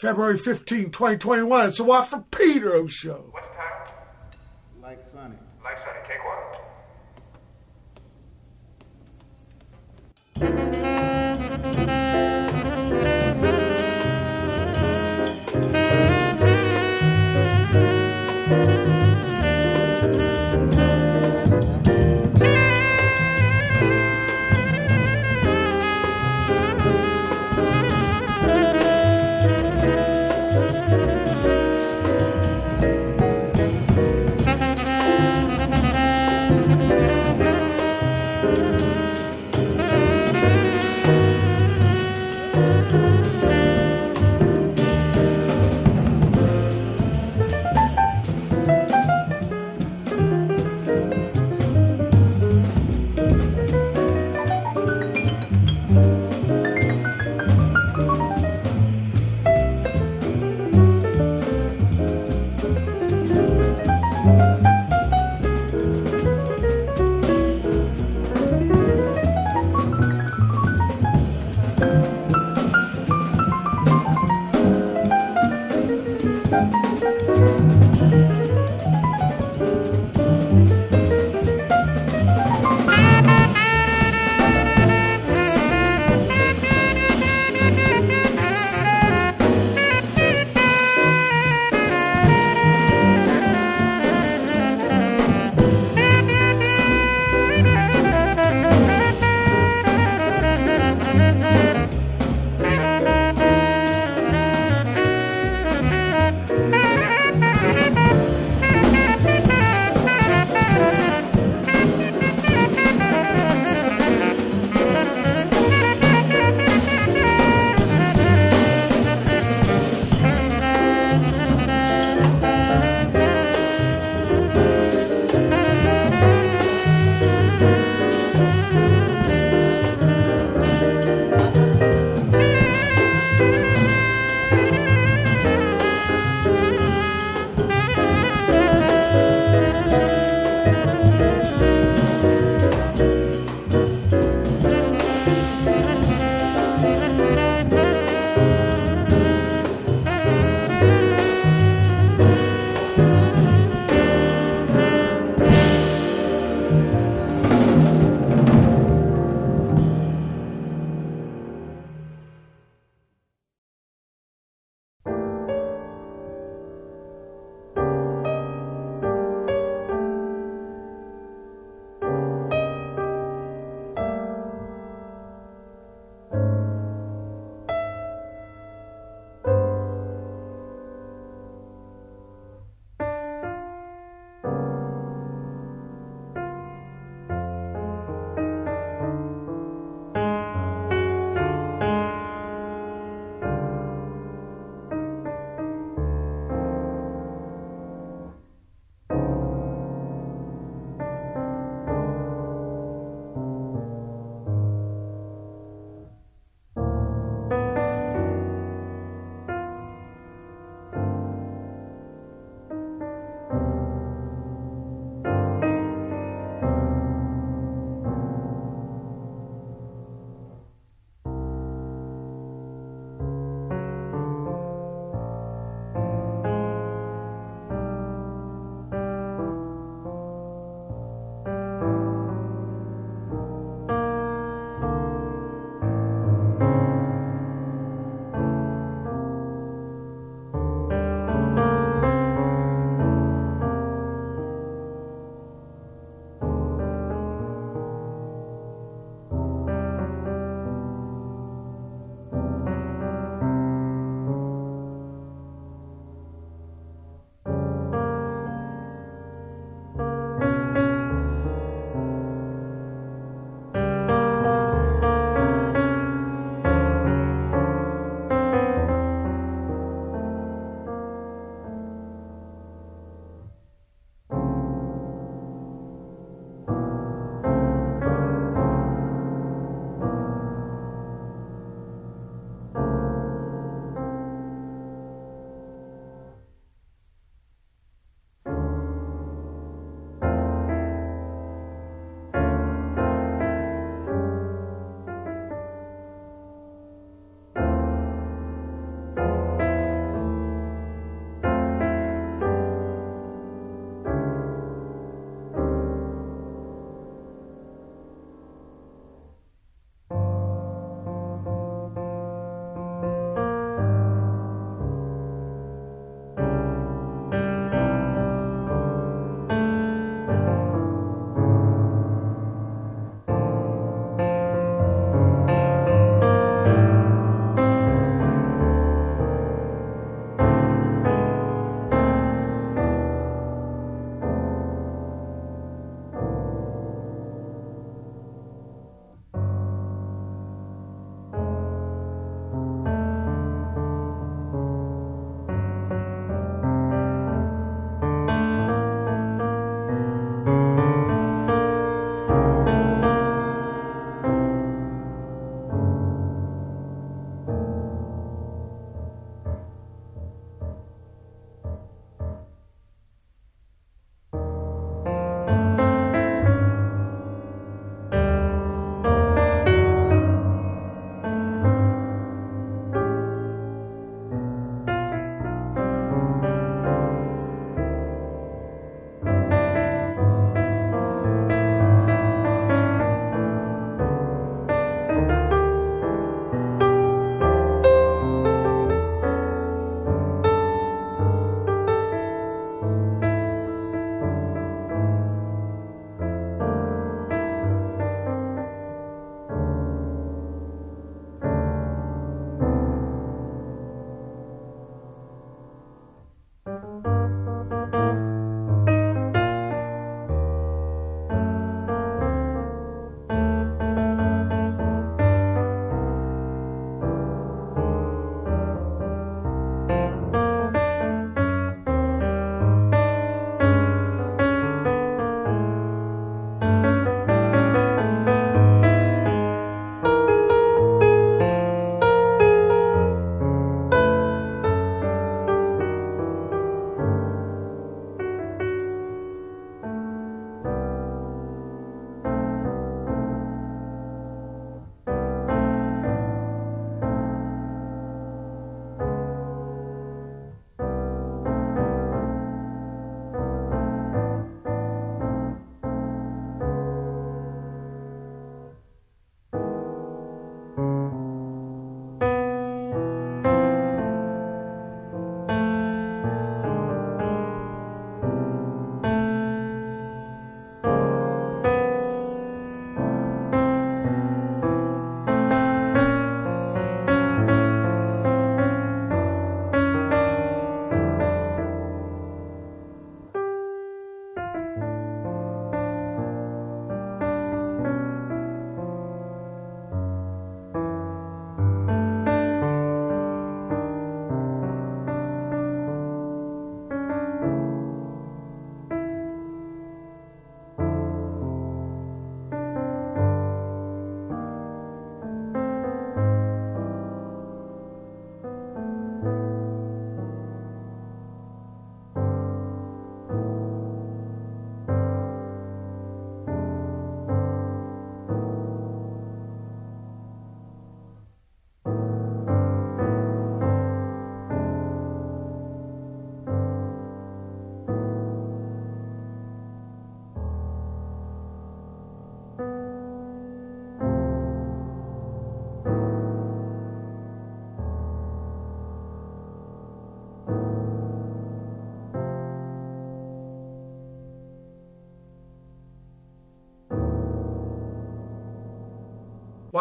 February 15, 2021. It's a Watt from Pedro oh, show. What's the title? Like Sunny. Like Sunny. Take one.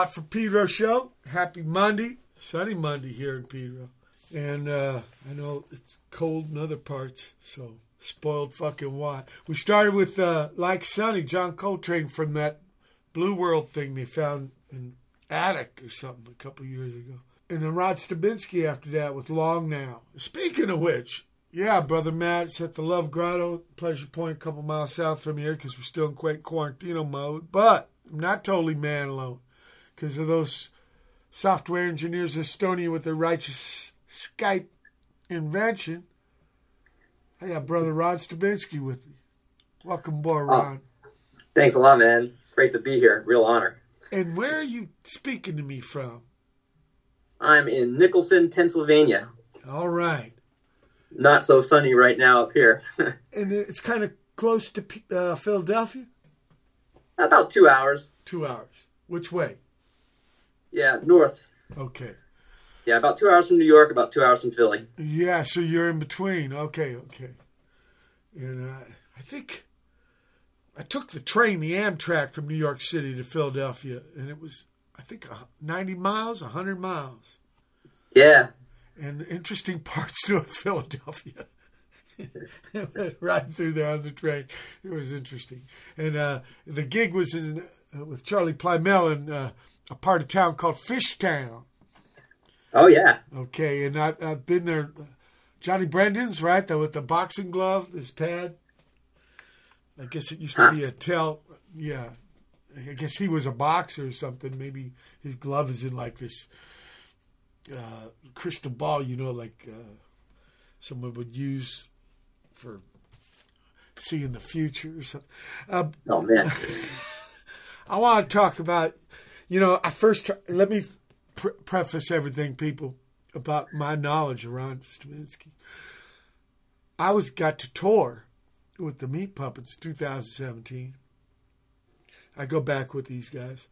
From Pedro show. Happy Monday, sunny Monday here in Pedro. And uh, I know it's cold in other parts, so spoiled fucking what. We started with uh, Like Sunny, John Coltrane from that Blue World thing they found in Attic or something a couple years ago. And then Rod Stabinsky after that with Long Now. Speaking of which, yeah, brother Matt, at the Love Grotto, Pleasure Point, a couple miles south from here because we're still in quarantino mode. But I'm not totally man alone because of those software engineers in Estonia with their righteous Skype invention. I got brother Rod Stabinsky with me. Welcome aboard, Rod. Oh, thanks a lot, man. Great to be here. Real honor. And where are you speaking to me from? I'm in Nicholson, Pennsylvania. All right. Not so sunny right now up here. and it's kind of close to uh, Philadelphia? About two hours. Two hours. Which way? Yeah, north. Okay. Yeah, about two hours from New York, about two hours from Philly. Yeah, so you're in between. Okay, okay. And uh, I think I took the train, the Amtrak from New York City to Philadelphia, and it was, I think, 90 miles, 100 miles. Yeah. And the interesting parts to Philadelphia. right through there on the train. It was interesting. And uh, the gig was in uh, with Charlie Plymell and uh, a part of town called Fishtown. Oh yeah. Okay, and I, I've been there. Johnny Brenda's right, there with the boxing glove, this pad. I guess it used to be a tell. Yeah, I guess he was a boxer or something. Maybe his glove is in like this uh, crystal ball, you know, like uh, someone would use for seeing the future or something. Uh, oh man, I want to talk about. You know, I first let me pre- preface everything, people, about my knowledge of Ron Stabinsky. I was got to tour with the Meat Puppets 2017. I go back with these guys,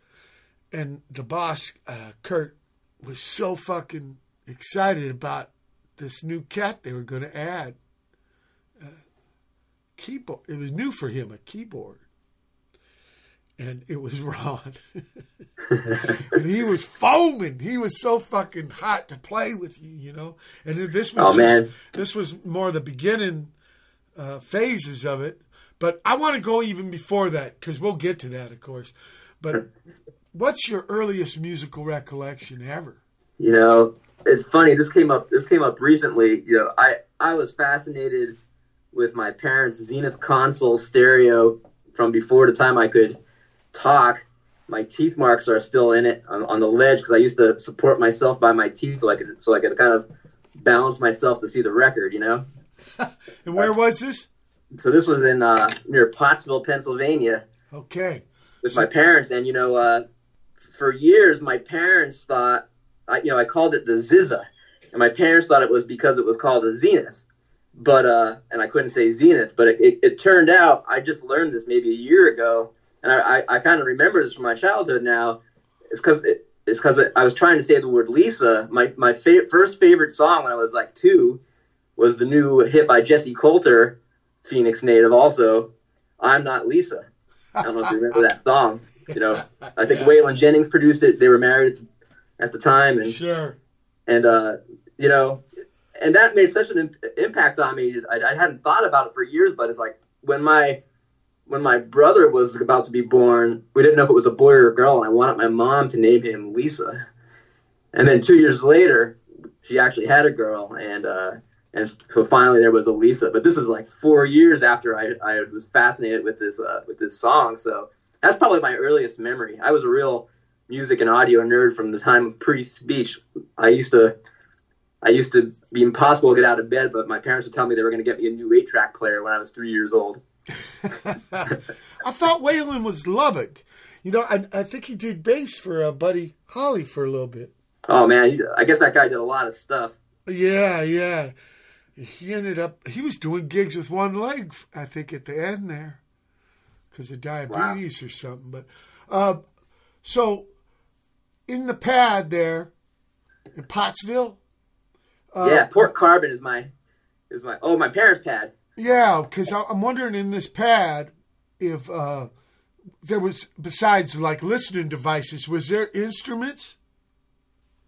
and the boss uh, Kurt was so fucking excited about this new cat they were going to add. Uh, keyboard. It was new for him, a keyboard and it was Ron. and he was foaming. He was so fucking hot to play with you, you know. And this was oh, just, this was more the beginning uh, phases of it. But I want to go even before that because we'll get to that, of course. But what's your earliest musical recollection ever? You know, it's funny. This came up. This came up recently. You know, I I was fascinated with my parents' Zenith console stereo from before the time I could talk, my teeth marks are still in it on, on the ledge because I used to support myself by my teeth so I could so I could kind of balance myself to see the record, you know. and where was this? So this was in uh, near Pottsville, Pennsylvania. Okay. With my parents, and you know, uh, for years my parents thought, I, you know, I called it the Ziza, and my parents thought it was because it was called a Zenith but uh, and I couldn't say Zenith, but it, it, it, turned out I just learned this maybe a year ago and I, I, I kind of remember this from my childhood now. It's because it, it's because I was trying to say the word Lisa. My my fa- first favorite song when I was like two was the new hit by Jessi Colter, Phoenix native. Also, I'm not Lisa. I don't know if you remember that song. You know, I think yeah. Waylon Jennings produced it. They were married at the, at the time, and sure. And uh, you know, and that made such an impact on me. I, I hadn't thought about it for years, but it's like when my when my brother was about to be born, we didn't know if it was a boy or a girl, and I wanted my mom to name him Lisa. And then two years later, she actually had a girl, and uh, and so finally there was a Lisa. But this was like four years after I, I was fascinated with this uh, with this song. So that's probably my earliest memory. I was a real music and audio nerd from the time of pre-speech. I used to I used to be impossible to get out of bed, but my parents would tell me they were going to get me a new eight-track player when I was three years old. I thought Waylon was Lubbock. You know, I, I think he did bass for uh, Buddy Holly for a little bit. Oh man, I guess that guy did a lot of stuff. Yeah, yeah. He ended up he was doing gigs with one leg. I think at the end there, because of diabetes wow. or something. But uh, so in the pad there in Pottsville. Uh, yeah, Port Carbon is my is my oh my parents' pad. Yeah, because I'm wondering in this pad if uh, there was besides like listening devices, was there instruments?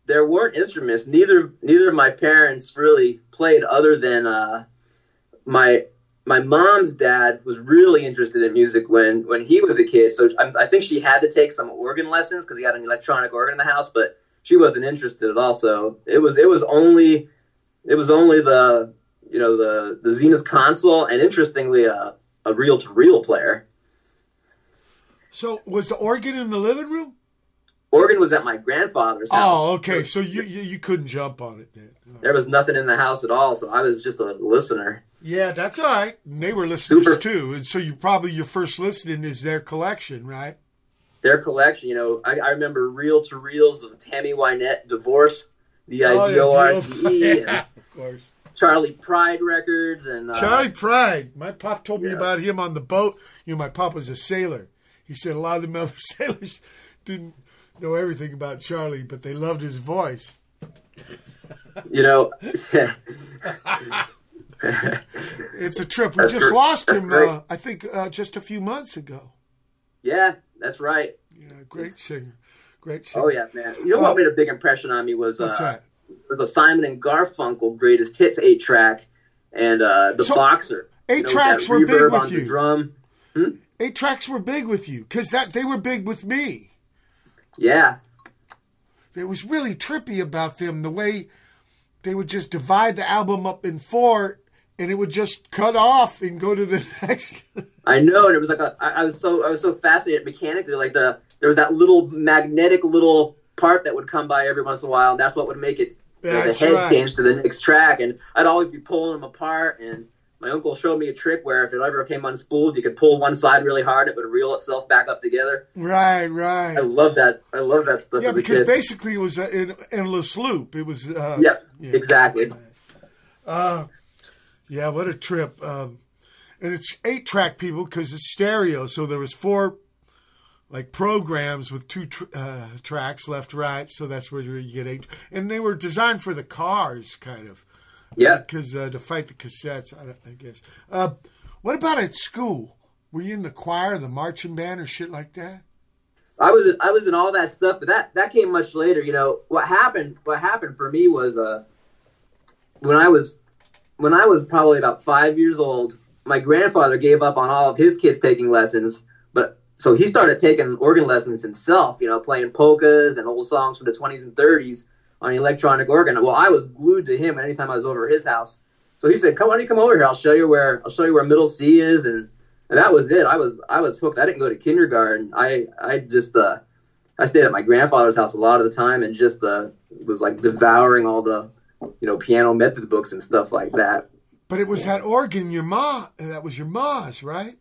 There weren't instruments. Neither neither of my parents really played, other than uh, my my mom's dad was really interested in music when when he was a kid. So I, I think she had to take some organ lessons because he had an electronic organ in the house, but she wasn't interested at all. So it was it was only it was only the you know the the Zenith console and interestingly a a reel to reel player. So was the organ in the living room? Organ was at my grandfather's oh, house. Oh, okay. So you you, you couldn't jump on it then. Oh. There was nothing in the house at all, so I was just a listener. Yeah, that's all right. And they were listeners Super. too, and so you probably your first listening is their collection, right? Their collection, you know, I, I remember reel to reels of Tammy Wynette divorce, the yeah, and of course. Charley Pride records, and uh, Charley Pride. My pop told me about him on the boat. You know, my pop was a sailor. He said a lot of the other sailors didn't know everything about Charlie, but they loved his voice. you know, It's a trip. We That's just great. lost him, uh, I think, uh, just a few months ago. yeah, that's right. Yeah, great singer. Great singer. Oh yeah, man. You know what made a big impression on me was What's uh, that? was a Simon and Garfunkel greatest hits eight track and uh, the So, boxer. eight You know, tracks were big with you. Drum. Eight tracks were big with you because that they were big with me. Yeah, It was really trippy about them the way they would just divide the album up in four and it would just cut off and go to the next. I know, and it was like a, I, I was so I was so fascinated mechanically. Like the there was that little magnetic little part that would come by every once in a while, and that's what would make it you know, the head right. change to the next track. And I'd always be pulling them apart. And my uncle showed me a trick where if it ever came unspooled, you could pull one side really hard, it would reel itself back up together. right, right. I love that. I love that stuff Yeah, because basically it was an endless loop. It was. Uh, yeah, yeah. exactly. Uh, yeah, what a trip. Um, and it's eight track people because it's stereo. So there was four like programs with two tr- uh, tracks left, right. So that's where you get eight. And they were designed for the cars, kind of. Yeah. Because uh, to fight the cassettes, I, I guess. Uh, what about at school? Were you in the choir, the marching band, or shit like that? I was in, I was in all that stuff, but that that came much later. You know what happened? What happened for me was uh, when I was when I was probably about five years old. My grandfather gave up on all of his kids taking lessons, so he started taking organ lessons himself. You know, playing polkas and old songs from the twenties and thirties on the electronic organ. Well, I was glued to him anytime I was over at his house. So he said, "Come on, you come over here. I'll show you where I'll show you where middle C is." And and that was it. I was I was hooked. I didn't go to kindergarten. I I just uh I stayed at my grandfather's house a lot of the time and just uh was like devouring all the you know piano method books and stuff like that. But it was that organ, your ma, that was your ma's, right?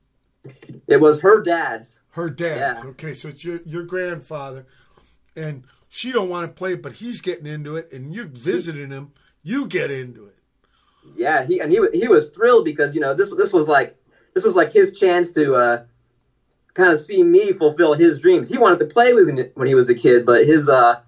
It was her dad's. Her dad's. Yeah. Okay, so it's your your grandfather, and she don't want to play but he's getting into it, and you're visiting him. You get into it. Yeah, he and he he was thrilled because you know this this was like this was like his chance to uh kind of see me fulfill his dreams. He wanted to play when he was a kid, but his uh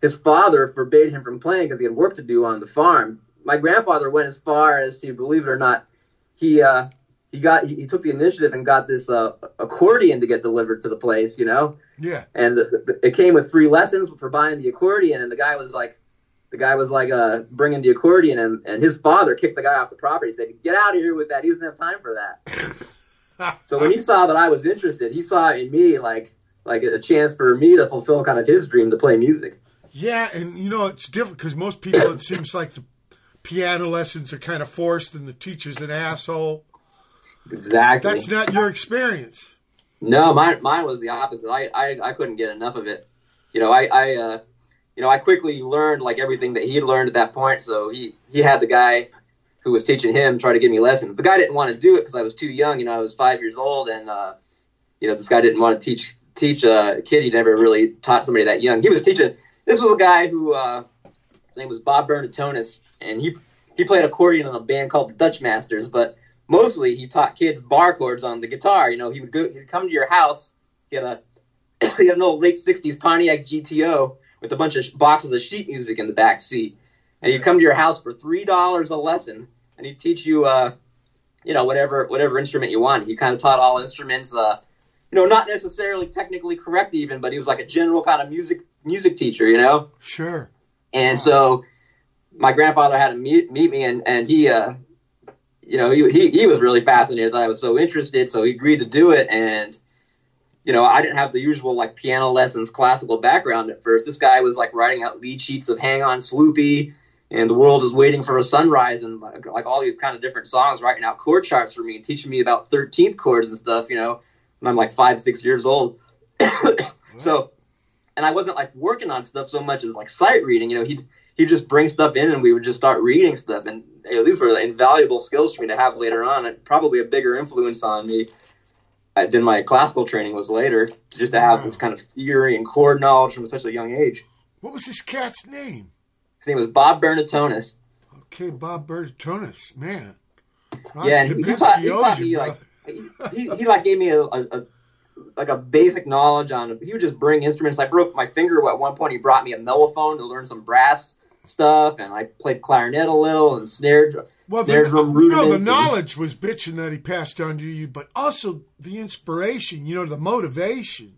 his father forbade him from playing because he had work to do on the farm. My grandfather went as far as to believe it or not, he uh he got he, he took the initiative and got this uh accordion to get delivered to the place, you know. Yeah. and the, the, it came with three lessons for buying the accordion and the guy was like the guy was like uh bringing the accordion and, and his father kicked the guy off the property said get out of here with that he doesn't have time for that so when he saw that i was interested he saw in me like like a chance for me to fulfill kind of his dream to play music Yeah, and you know it's different because most people it seems like the piano lessons are kind of forced, and the teacher's an asshole. Exactly That's not your experience. No, mine mine was the opposite. I, I, I couldn't get enough of it. You know, I, I uh, you know, I quickly learned like everything that he learned at that point. So he he had the guy who was teaching him try to give me lessons. The guy didn't want to do it because I was too young. You know, I was five years old, and uh, you know, this guy didn't want to teach teach a kid. He never really taught somebody that young. He was teaching. This was a guy who uh, his name was Bob Bernatonis, and he he played accordion in a band called the Dutch Masters, but mostly he taught kids bar chords on the guitar. You know, he would go, he'd come to your house, he had a he had an old late '60s Pontiac GTO with a bunch of boxes of sheet music in the back seat, and he'd come to your house for three dollars a lesson, and he'd teach you, uh, you know, whatever whatever instrument you want. He kind of taught all instruments. Uh, you know, not necessarily technically correct even, but he was like a general kind of music music teacher, you know. Sure. And so my grandfather had to meet meet me, and and he, uh, you know, he, he he was really fascinated that I was so interested, so he agreed to do it, and you know, I didn't have the usual like piano lessons, classical background at first. This guy was like writing out lead sheets of "Hang On, Sloopy." And the world is waiting for a sunrise, and like, like all these kind of different songs, writing out chord charts for me, teaching me about thirteenth chords and stuff. You know, when I'm like five, six years old. so, and I wasn't like working on stuff so much as like sight reading. You know, he'd he'd just bring stuff in, and we would just start reading stuff. And you know, these were invaluable skills for me to have later on, and probably a bigger influence on me uh, than my classical training was later. Just to have Wow. this kind of theory and chord knowledge from such a young age. What was this cat's name? His name was Bob Bernatonis. Okay, Bob Bertonis. Man. yeah, and he, he taught, he taught me brother. like he, he like gave me a, a, a like a basic knowledge on. He would just bring instruments. I broke my finger at one point. He brought me a mellophone to learn some brass stuff, and I played clarinet a little and snare. drum- Well, snare the, drum you know, the knowledge was bitching that he passed on to you, but also the inspiration, you know, the motivation.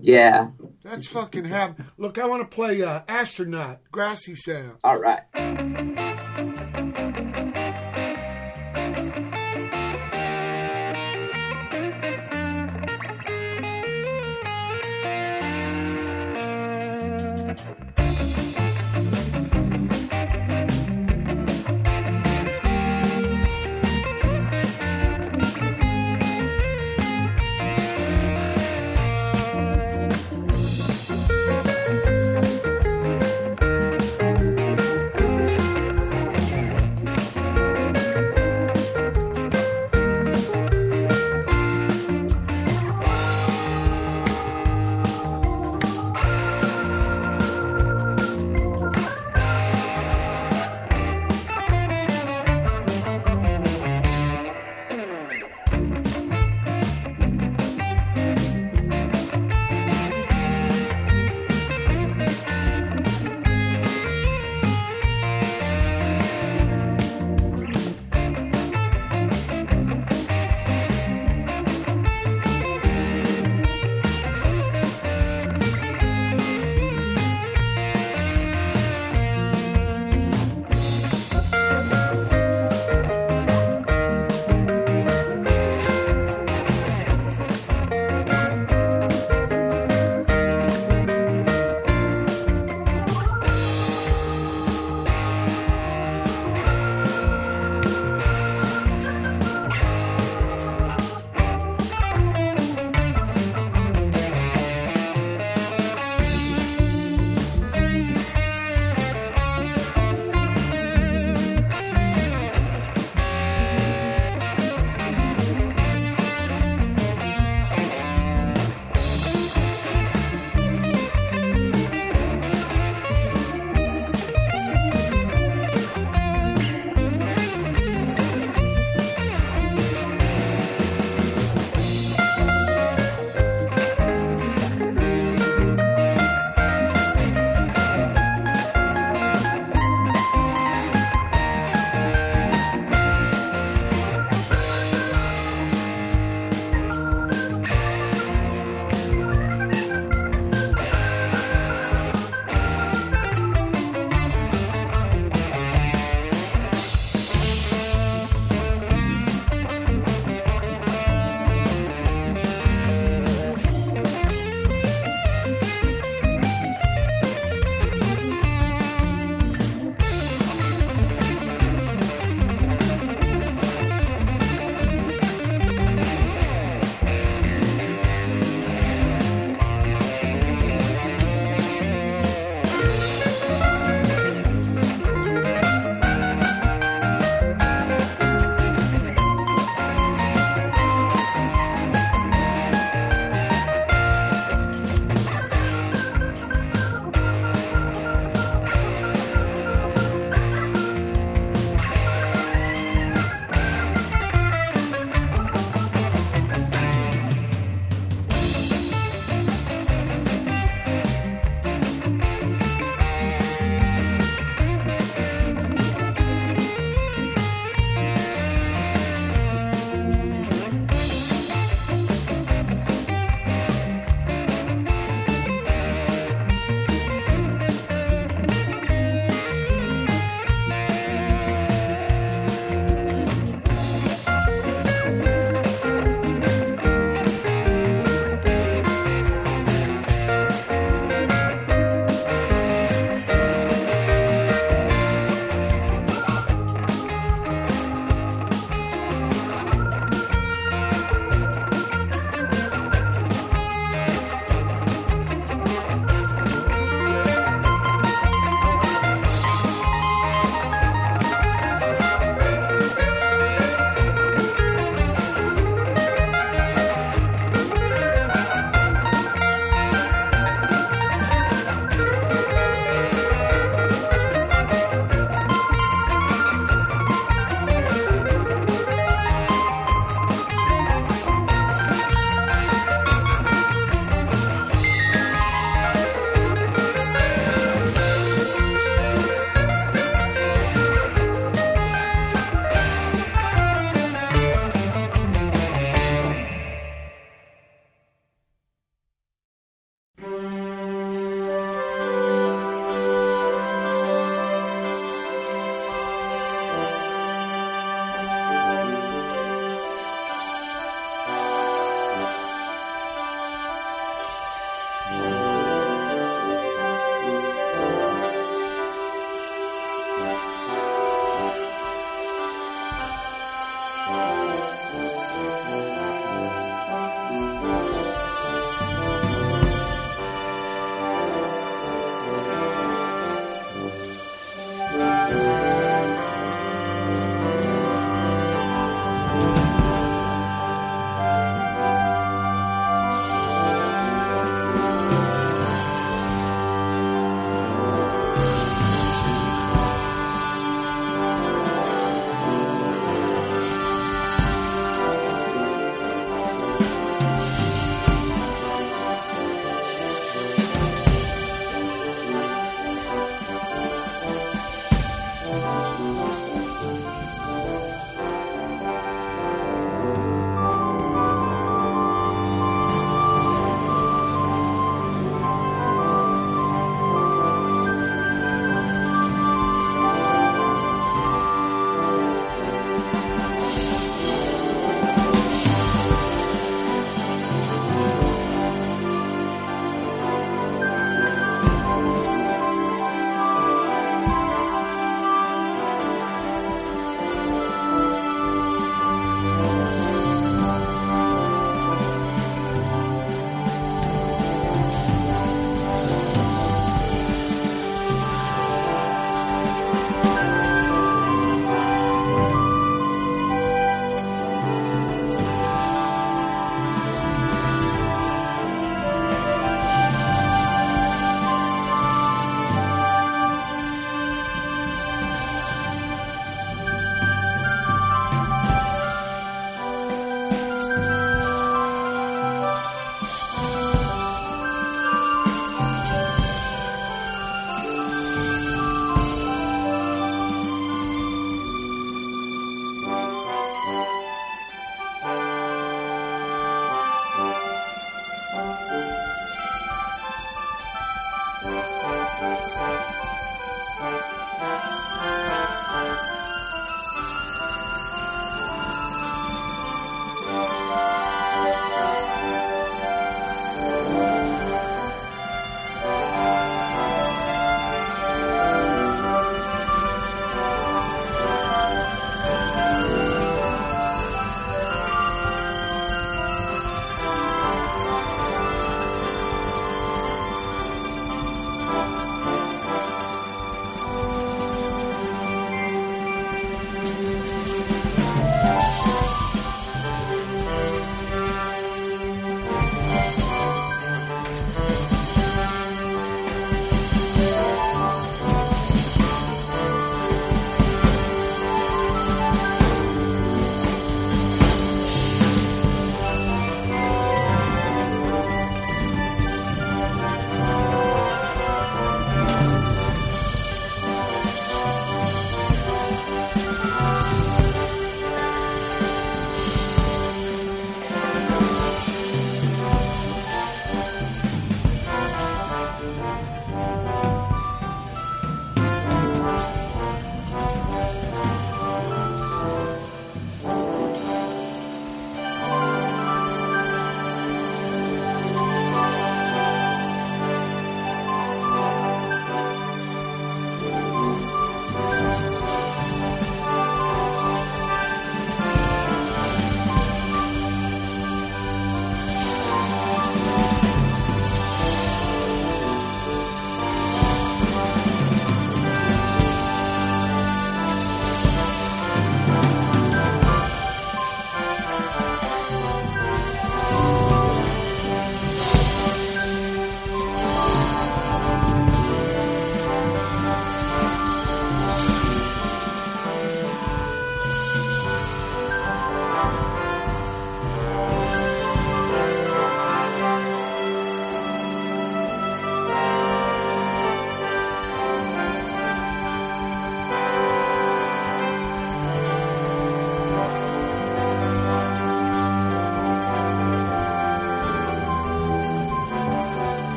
Yeah. That's fucking have. Look, I want to play uh, Astronaut, Grassy Sound. All right.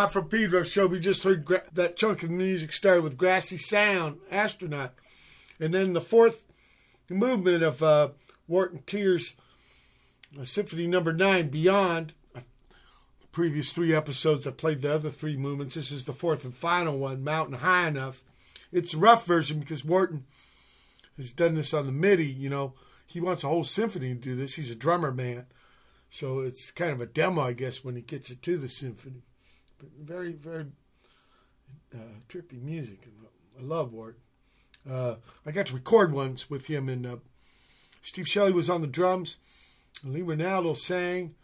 Live from Pedro show, we just heard gra- that chunk of music started with Grassy Sound, Astronaut. And then the fourth movement of uh, Wharton Tiers, uh, Symphony Number Nine, Beyond. The previous three episodes, I played the other three movements. This is the fourth and final one, Mountain High Enough. It's a rough version because Wharton has done this on the MIDI. You know, he wants a whole symphony to do this. He's a drummer man, so it's kind of a demo, I guess, when he gets it to the symphony. But very, very uh, trippy music, and I love Ward. Uh, I got to record once with him, and uh, Steve Shelley was on the drums, Lee Ranaldo sang,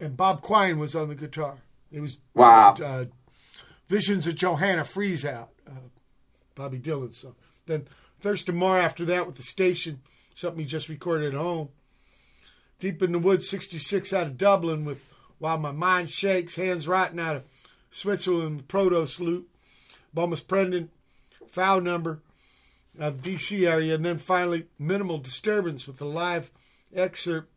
and Bob Quine was on the guitar. It was Wow. uh, Visions of Johanna Freeze Out, uh, Bobby Dylan's song. Then Thurston Moore after that with the station, something he just recorded at home. Deep in the Woods 66 out of Dublin with While My Mind Shakes, Hans Rotten out of Switzerland, Protos Loop, Bomis Prendin, Faux Number of DC area, and then finally Minimal Disturbance with a live excerpt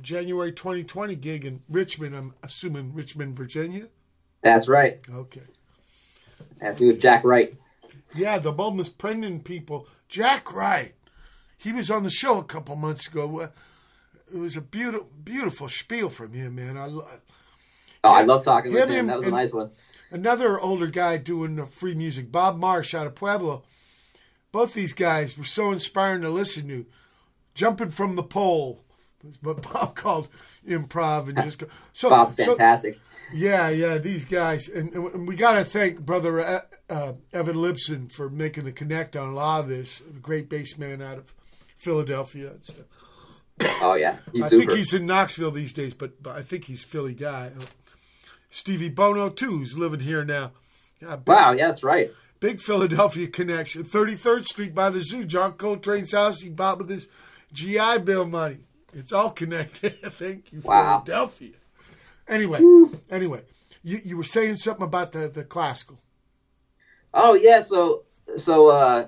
January 2020 gig in Richmond. I'm assuming Richmond, Virginia. That's right. Okay. That's with Jack Wright. Yeah, the Bomis Prendin people. Jack Wright. He was on the show a couple months ago. It was a beautiful, beautiful spiel from him, man. I lo- Oh, I love talking with man, him. That was a nice one. another older guy doing the free music, Bob Marsh out of Pueblo. Both these guys were so inspiring to listen to. Jumping from the pole, what Bob called improv, and just go. So, Bob's so- fantastic. yeah, yeah, these guys, and, and we got to thank brother uh, uh, Evan Lipson for making the connect on a lot of this. Great bass man out of Philadelphia. Oh yeah, he's I super. think he's in Knoxville these days, but, but I think he's Philly guy. Stevie Bono too, who's living here now. Yeah, big, wow, yeah, that's right. big Philadelphia connection. Thirty third Street by the zoo. John Coltrane's house. He bought with his GI Bill money. It's all connected. Thank you, Wow. Philadelphia. Anyway, anyway, you you were saying something about the the classical. Oh yeah, so so uh,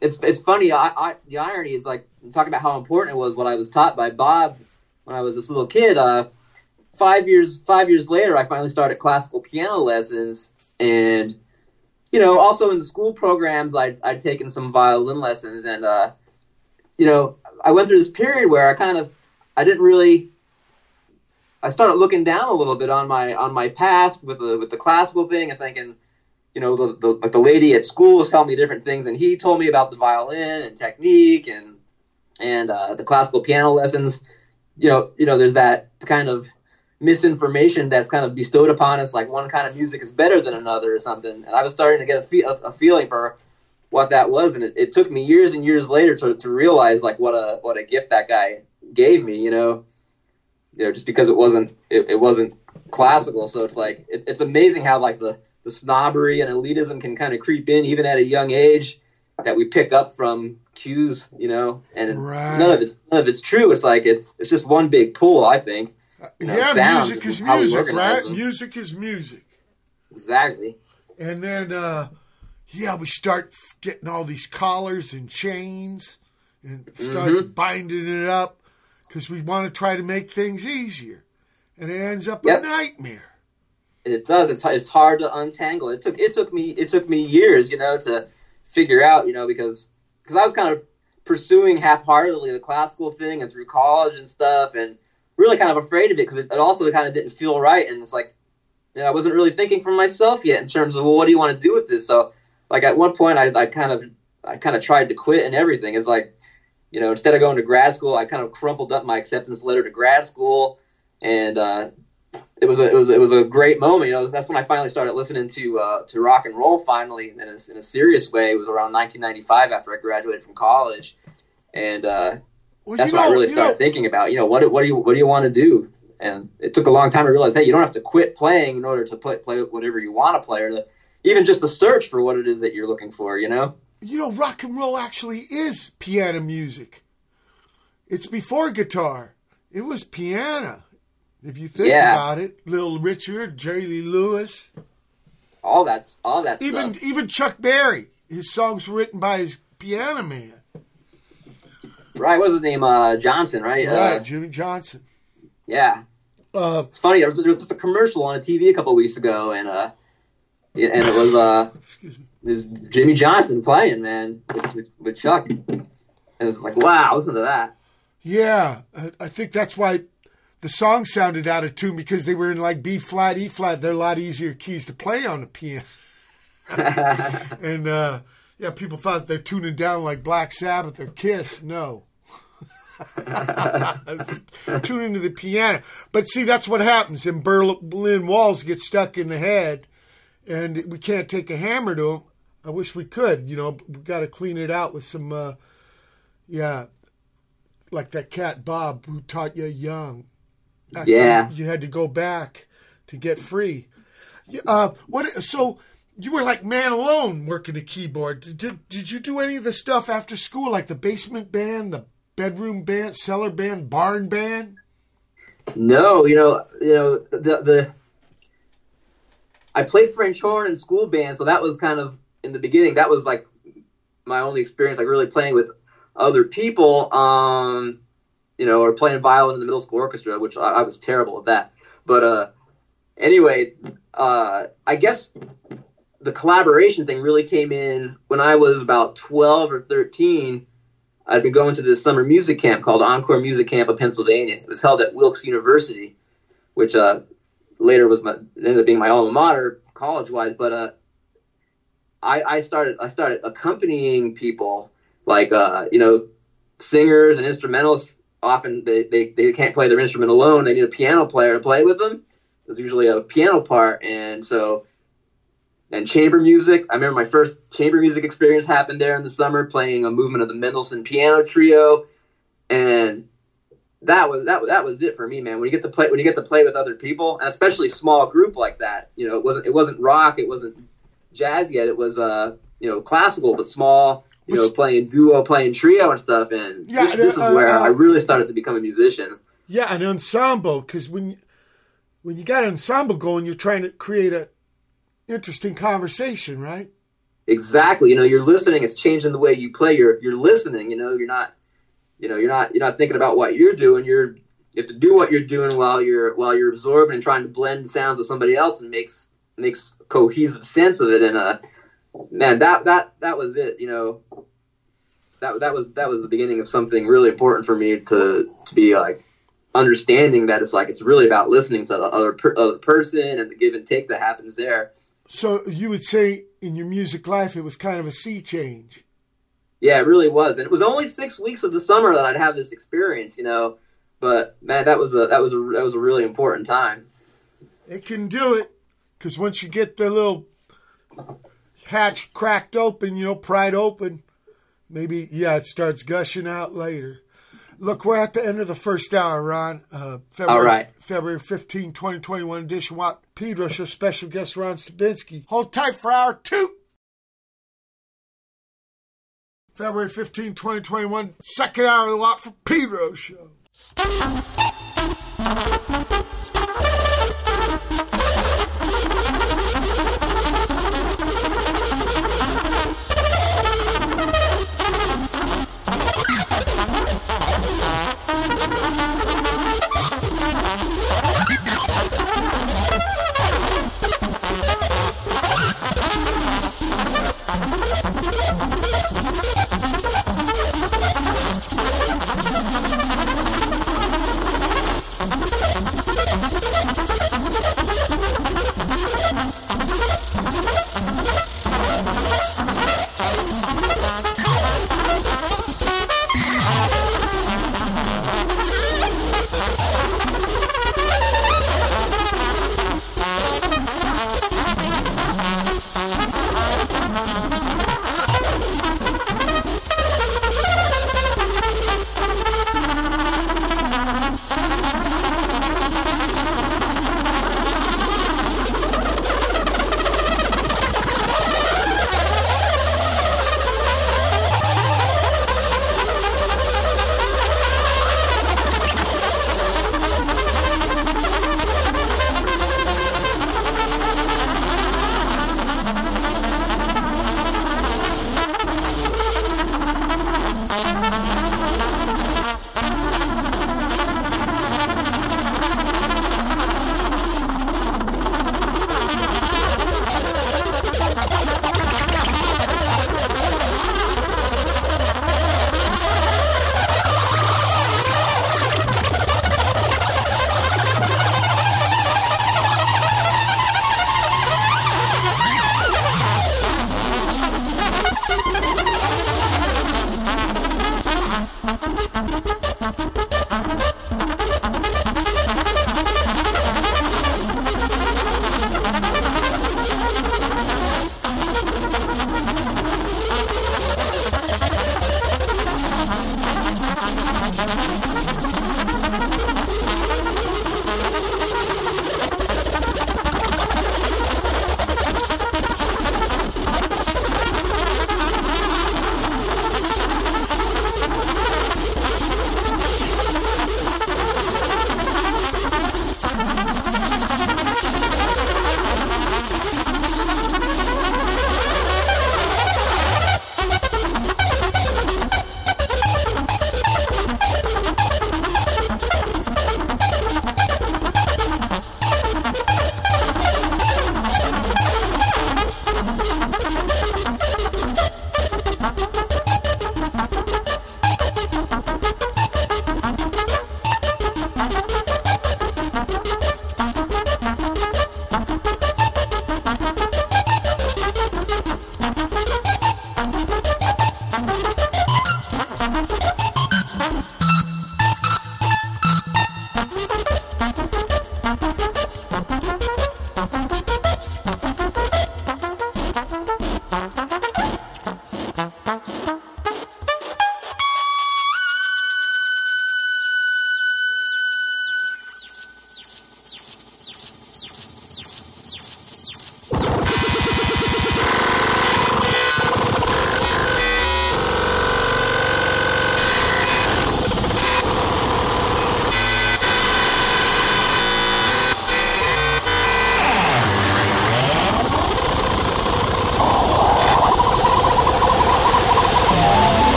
it's it's funny. I, I the irony is like talking about how important it was what I was taught by Bob when I was this little kid. Uh, five years five years later, I finally started classical piano lessons, and you know, also in the school programs, I'd I'd taken some violin lessons, and uh, you know, I went through this period where I kind of I didn't really. I started looking down a little bit on my on my past with the with the classical thing and thinking, you know, the, the like the lady at school was telling me different things, and he told me about the violin and technique and and uh, the classical piano lessons. You know, you know, there's that kind of misinformation that's kind of bestowed upon us, like one kind of music is better than another or something. And I was starting to get a, fe- a, feeling for what that was, and it, it took me years and years later to, to realize like what a what a gift that guy gave me. You know, you know, just because it wasn't it, it wasn't classical, so it's like it, it's amazing how like the the snobbery and elitism can kind of creep in even at a young age that we pick up from cues, you know, and Right. none of it none of it's true. It's like it's it's just one big pool, I think. You know, yeah, sounds music is is how we music, right? them. Music is music. Exactly. And then, uh, yeah, we start getting all these collars and chains and start Mhm. binding it up because we want to try to make things easier. And it ends up Yep. a nightmare. It does. It's it's hard to untangle. It took it took me it took me years, you know, to figure out, you know, because because I was kind of pursuing half-heartedly the classical thing and through college and stuff, and really kind of afraid of it because it, it also kind of didn't feel right, and it's like, you know, I wasn't really thinking for myself yet in terms of well, what do you want to do with this? So, like at one point, I, I kind of I kind of tried to quit and everything. It's like, you know, instead of going to grad school, I kind of crumpled up my acceptance letter to grad school, and uh, it was a, it was it was a great moment. You know, that's when I finally started listening to uh, to rock and roll finally in a, in a serious way. It was around 1995 after I graduated from college, and uh, Well, that's know, I really started know, thinking about you know what do- what do you what do you want to do? And it took a long time to realize, hey, you don't have to quit playing in order to play play whatever you want to play, or to even just the search for what it is that you're looking for. You know? you know, rock and roll actually is piano music. It's before guitar. It was piano. If you think Yeah. about it, Little Richard, Jerry Lee Lewis, All that's all that even stuff. even Chuck Berry, his songs were written by his piano man. Right? What was his name? Uh, Johnson, right? Right, Uh, Jimmy Johnson. yeah. Uh, It's funny. There was, there was just a commercial on a TV a couple of weeks ago, and uh, yeah, and it was uh, excuse me. it was Jimmy Johnson playing, man, with, with, with Chuck, and it was like, wow, listen to that. Yeah, I, I think that's why the song sounded out of tune because they were in like B flat, E flat. They're a lot easier keys to play on the piano. and uh, Yeah, people thought they're tuning down like Black Sabbath or Kiss. No. Tune into the piano. But see, that's what happens. And Berlin walls get stuck in the head, and we can't take a hammer to them. I wish we could. You know, we got to clean it out with some, uh, yeah, like that cat Bob who taught you young. yeah. You had to go back to get free. Uh, what? So you were like man alone working the keyboard. Did, did you do any of the stuff after school, like the basement band, the bedroom band, cellar band, barn band? No, you know, you know the the. I played French horn in school band, so that was kind of in the beginning. That was like my only experience, like really playing with other people. Um, you know, or playing violin in the middle school orchestra, which I, I was terrible at that. But uh, anyway, uh, I guess the collaboration thing really came in when I was about 12 or 13. I'd been going to this summer music camp called Encore Music Camp of Pennsylvania. It was held at Wilkes University, which uh, later was my ended up being my alma mater college wise. But uh, I, I started I started accompanying people like uh, you know singers and instrumentalists. Often they, they, they can't play their instrument alone. They need a piano player to play with them. There's usually a piano part, and so and chamber music. I remember my first chamber music experience happened there in the summer, playing a movement of the Mendelssohn Piano Trio, and that was that that was it for me, man. When you get to play when you get to play with other people, and especially small group like that, you know, it wasn't it wasn't rock, it wasn't jazz yet. It was uh you know classical, but small. You know, playing duo, playing trio and stuff, and yeah, this, this uh, is where uh, I really started to become a musician. Yeah, an ensemble because when when you got an ensemble going, you're trying to create a interesting conversation, right? Exactly. You know, you're listening. It's changing the way you play. You're you're listening. You know, you're not, you know, you're not you're not thinking about what you're doing. You're you have to do what you're doing while you're while you're absorbing and trying to blend sounds with somebody else and makes makes cohesive sense of it. And uh, man, that that that was it. You know, that that was that was the beginning of something really important for me to to be like understanding that it's like it's really about listening to the other, per, other person and the give and take that happens there so you would say in your music life it was kind of a sea change. Yeah, it really was, and it was only six weeks of the summer that I'd have this experience, you know. But man, that was a that was a that was a really important time. It can do it because once you get the little hatch cracked open, you know, pried open, maybe yeah, it starts gushing out later. Look, we're at the end of the first hour, Ron. Uh, February, All right. February 15, 2021 edition. Watt Pedro, show special guest Ron Stabinsky. Hold tight for hour two. February 15, 2021, second hour of the Watt for Pedro show. Thank you.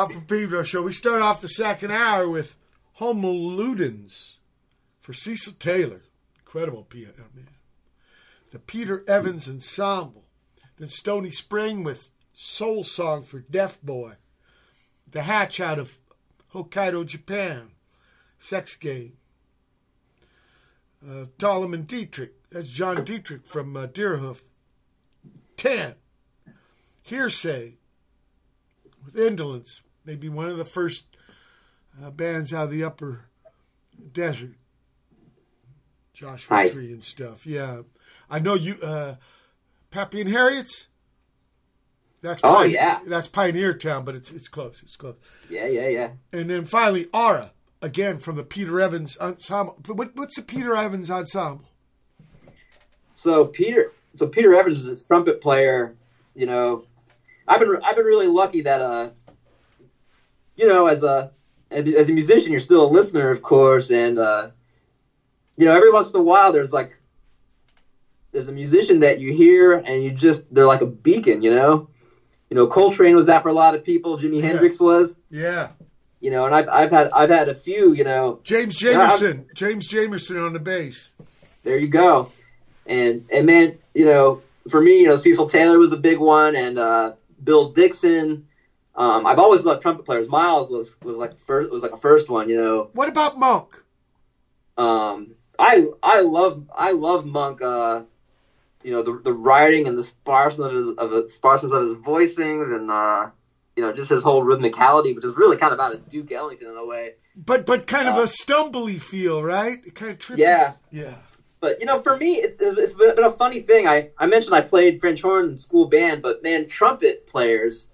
Watt from Pedro show. We start off the second hour with Homo Ludens for Cecil Taylor. Incredible piano, man. The Peter Evans Ensemble. Then Stoney Spring with Soul Song for Deaf Boy. The Hatch out of Hokkaido, Japan. Sex Game. Uh, Solomon Dieterich. That's John Dieterich from uh, Deerhoof. 10. Hearsay with Indolence. Maybe one of the first uh, bands out of the upper desert. Joshua Nice. Tree and stuff. Yeah. I know you, uh, Pappy and Harriet's. That's Oh, Pioneer- yeah. That's Pioneertown, but it's it's close. It's close. Yeah, yeah, yeah. And then finally, Aura, again from the Peter Evans Ensemble. What, what's the Peter Evans Ensemble? So Peter, so Peter Evans is this trumpet player. You know, I've been I've been really lucky that uh, you know, as a as a musician, you're still a listener, of course, and uh, you know, every once in a while, there's like there's a musician that you hear and you just they're like a beacon, you know. You know, Coltrane was that for a lot of people. Jimi Yeah. Hendrix was, Yeah. you know, and I've I've had I've had a few, you know, James Jamerson. James Jamerson on the bass. there you go. And and man, you know, for me, you know, Cecil Taylor was a big one, and uh, Bill Dixon. Um, I've always loved trumpet players. Miles was was like first was like a first one, you know. What about Monk? Um, I I love I love Monk. Uh, you know the the writing and the sparseness of his of the sparseness of his voicings and uh, you know just his whole rhythmicality, which is really kind of out of Duke Ellington in a way. But but kind of Uh, a stumbly feel, right? Kind of trippy. Yeah, Yeah. But you know, for me, it, it's been been a funny thing. I, I mentioned I played French horn in school band, but man, trumpet players,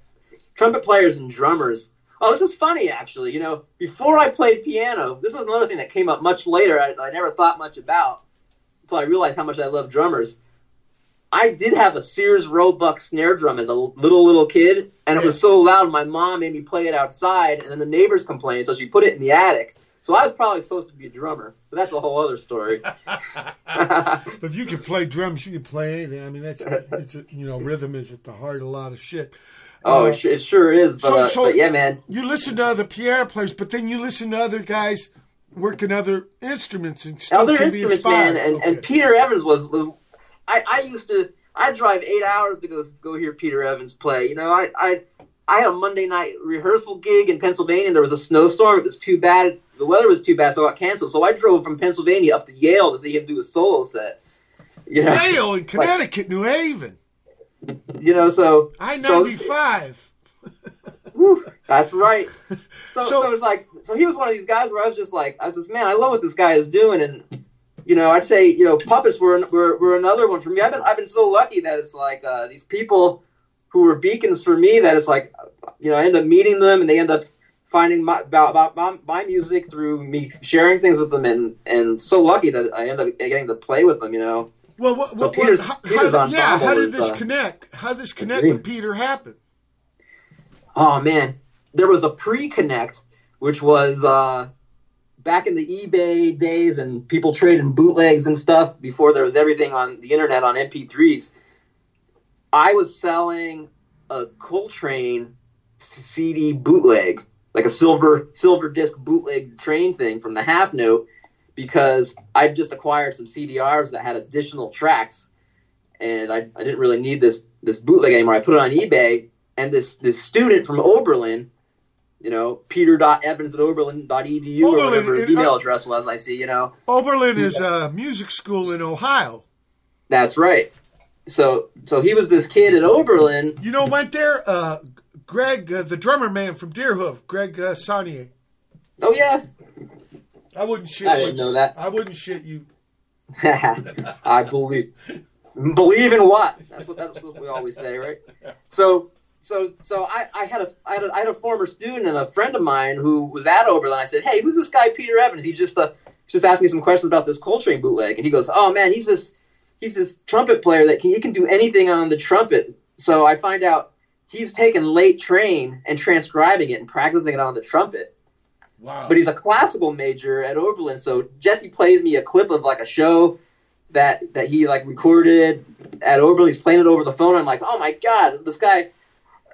trumpet players and drummers. Oh, this is funny actually. You know, before I played piano, this is another thing that came up much later. I, I never thought much about until I realized how much I love drummers. I did have a Sears Roebuck snare drum as a little little kid, and it was so loud. My mom made me play it outside, and then the neighbors complained, so she put it in the attic. So I was probably supposed to be a drummer, but that's a whole other story. But if you can play drums, you can play anything. I mean, that's it's a, you know, rhythm is at the heart of a lot of shit. Oh, Uh, it, su- it sure is. But, so- uh, so- but yeah, man. you listen to other piano players, but then you listen to other guys working other instruments and still Other instruments, man. And, and Peter Evans was was. I, I used to. I drive eight hours to go go hear Peter Evans play. You know, I I I had a Monday night rehearsal gig in Pennsylvania. and There was a snowstorm. It was too bad. The weather was too bad, so it got canceled. So I drove from Pennsylvania up to Yale to see him do a solo set. You know, Yale in Connecticut, New Haven, you know. So I ninety five. That's right. So, So- so, it's like, so he was one of these guys where I was just like, I was just, man, I love what this guy is doing, and you know, I'd say, you know, puppets were were, were another one for me. I've been I've been so lucky that it's like uh, these people who were beacons for me. That it's like, you know, I end up meeting them, and they end up finding my about, about my, my music through me sharing things with them, and and so lucky that I end up getting to play with them. You know. Well, what, So what, Peter's- how, Peter's how, yeah, how did is, this uh, connect? How did this connect with Peter happen? Oh man, there was a pre-connect, which was uh, back in the eBay days, and people trading bootlegs and stuff before there was everything on the internet on MP3s. I was selling a Coltrane CD bootleg, like a silver silver disc bootleg train thing from the half note, because I just acquired some CDRs that had additional tracks, and I, I didn't really need this this bootleg anymore. I put it on eBay, and this this student from Oberlin, you know, peter.evans at oberlin.edu or whatever his email uh, address was, I see, you know. Oberlin is a music school in Ohio. That's right. So so he was this kid at Oberlin. You know, went there. Uh, Greg, uh, the drummer man from Deerhoof, Greg uh, Saunier. Oh yeah. I wouldn't shit. I didn't you. know that. I wouldn't shit you. I believe believe in what? That's what that's what we always say, right? So so so I, I had a I had a I had a former student and a friend of mine who was at Oberlin. I said, Hey, who's this guy Peter Evans? He just uh, just asked me some questions about this Coltrane bootleg and he goes, Oh man, he's this he's this trumpet player that can he can do anything on the trumpet. So I find out he's taken late train and transcribing it and practicing it on the trumpet But he's a classical major at Oberlin. So Jesse plays me a clip of like a show that that he like recorded at Oberlin. He's playing it over the phone. I'm like, oh my god, this guy.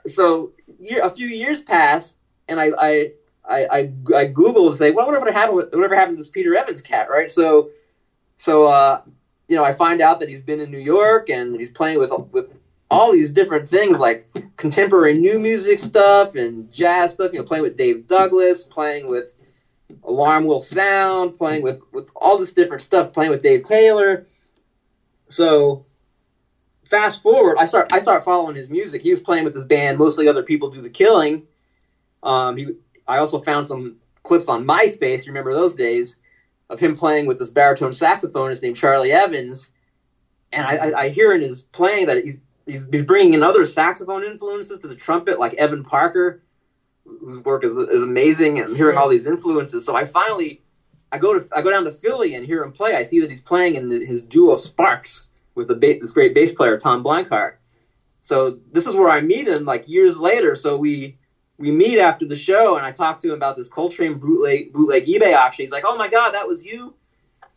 So year, a few years pass, and I I I, I, I Googled say, well, whatever happened whatever happened to this Peter Evans cat, right? So so uh, you know, I find out that he's been in New York and he's playing with with all these different things like contemporary new music stuff and jazz stuff. You know, playing with Dave Douglas, playing with Alarm Will Sound, playing with with all this different stuff, playing with Dave Taylor. So fast forward, I start I start following his music. He was playing with this band, mostly other people do the killing. Um, he, I also found some clips on MySpace. You remember those days of him playing with this baritone saxophonist named Charlie Evans, and I, I, I hear in his playing that he's, he's he's bringing in other saxophone influences to the trumpet, like Evan Parker, whose work is, is amazing, and I'm hearing all these influences. So I finally I go to I go down to Philly and hear him play. I see that he's playing in the, his duo Sparks with the ba- this great bass player Tom Blancarte. So this is where I meet him like years later. So we we meet after the show and I talk to him about this Coltrane bootleg bootleg eBay auction. He's like, "Oh my god, that was you."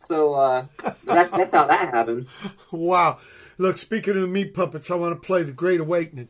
So uh, that's that's how that happened. Wow. Look, speaking of meat puppets, I want to play The Great Awakening.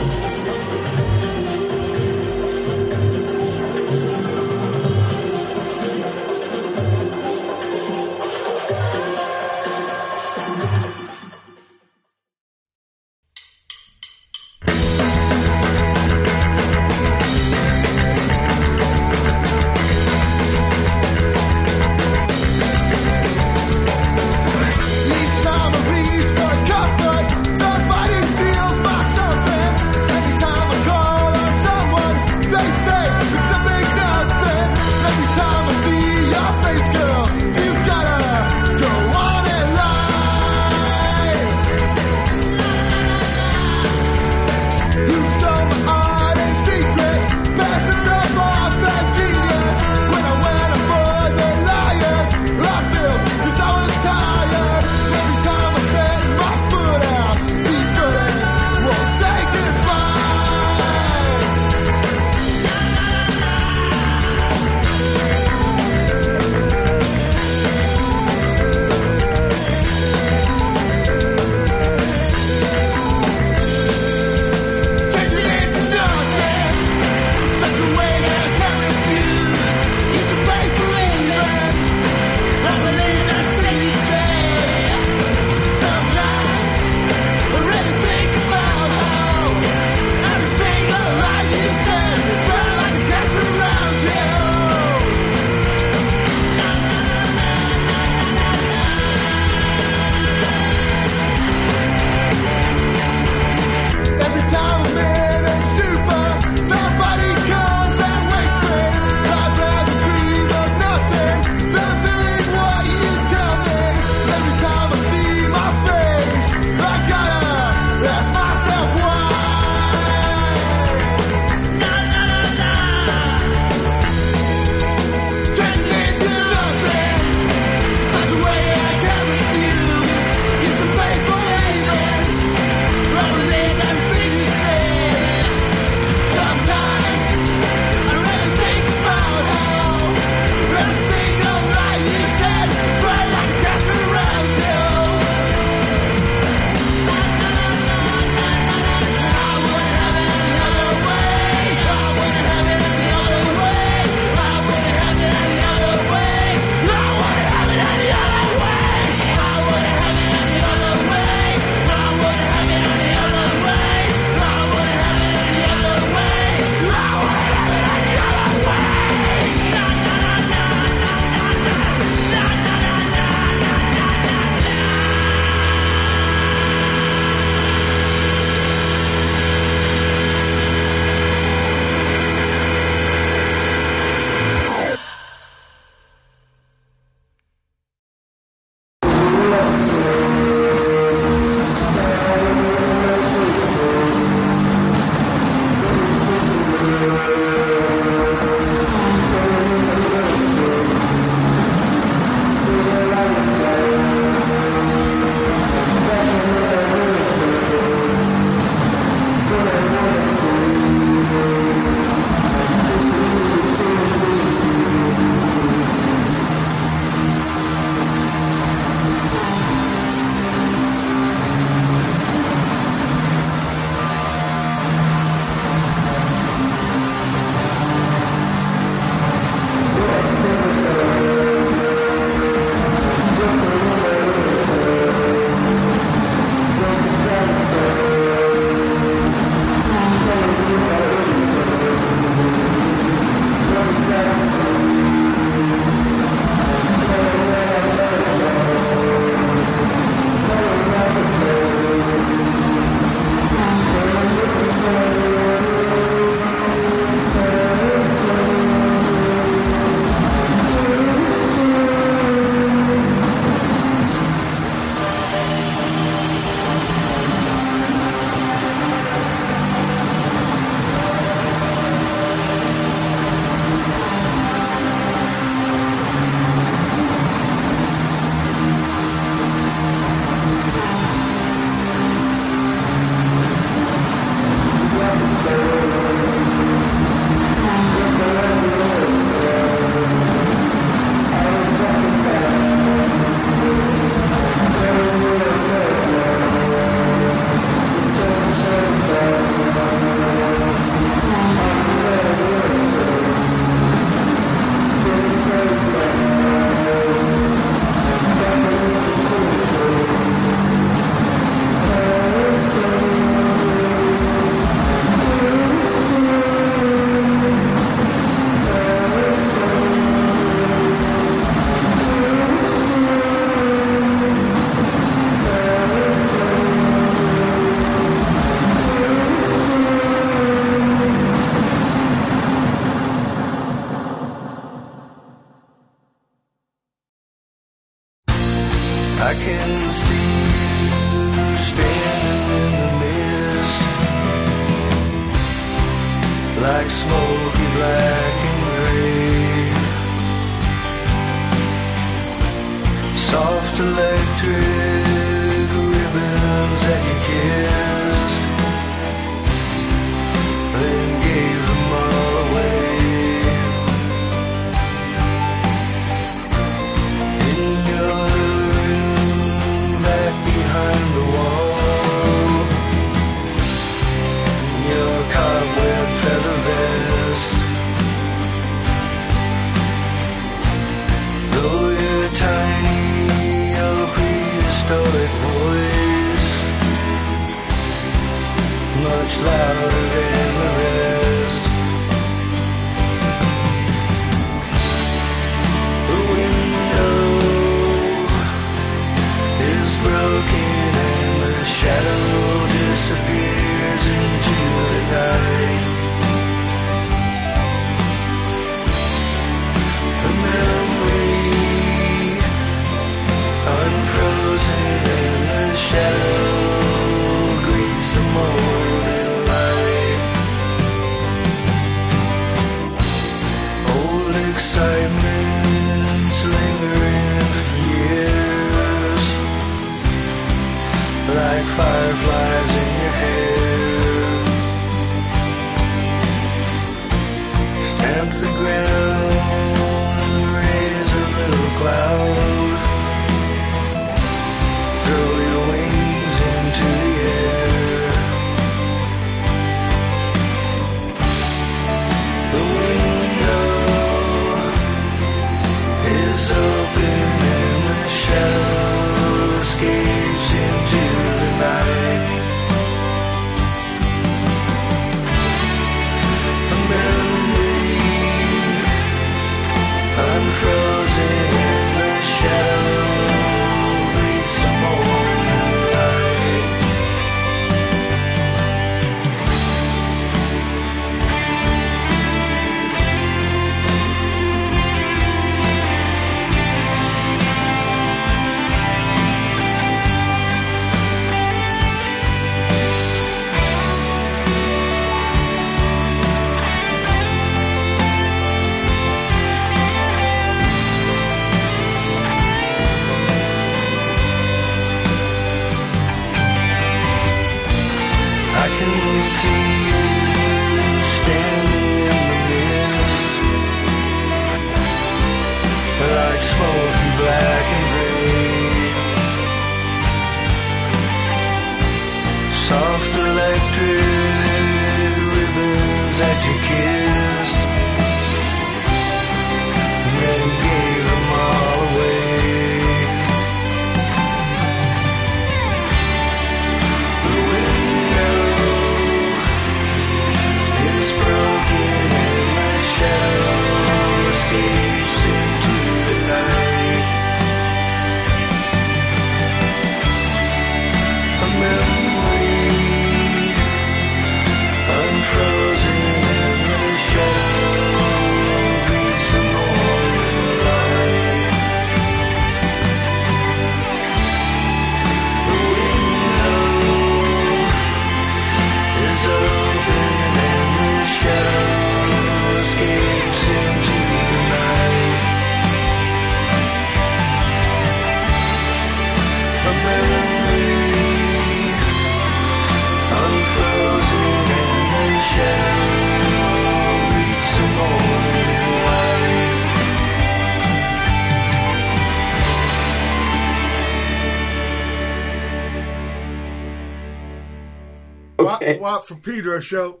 Watt, Watt from Pedro show.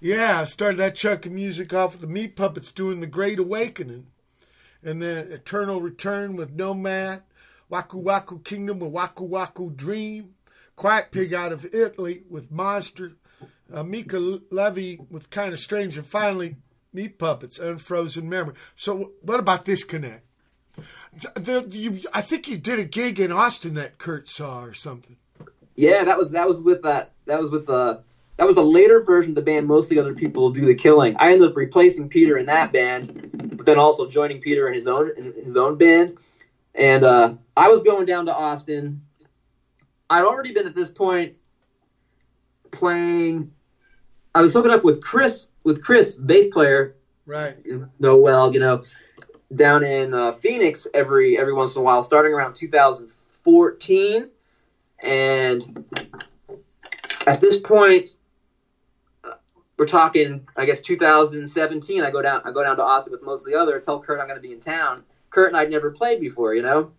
Yeah, I started that chunk of music off with the Meat Puppets doing The Great Awakening. And then Eternal Return with Nomad, Waqwaq Kingdom with Waqwaq Dream, Quiet Pig out of Italy with Monster, uh, Mica Levi with Kind of Strange, and finally Meat Puppets, Unfrozen Memory. So, what about this connect? The- you- I think you did a gig in Austin that Kurt saw or something. Yeah, that was that was with that that was with the that was a later version of the band. Mostly other people do the killing. I ended up replacing Peter in that band, but then also joining Peter in his own in his own band. And uh, I was going down to Austin. I'd already been at this point playing. I was hooking up with Cris with Cris, bass player, Right. you know well, you know, down in uh, Phoenix every every once in a while, starting around 2014, and at this point, we're talking, I guess, 2017. I go down, I go down to Austin with most of the other. Tell Kurt I'm going to be in town. Kurt and I'd never played before, you know,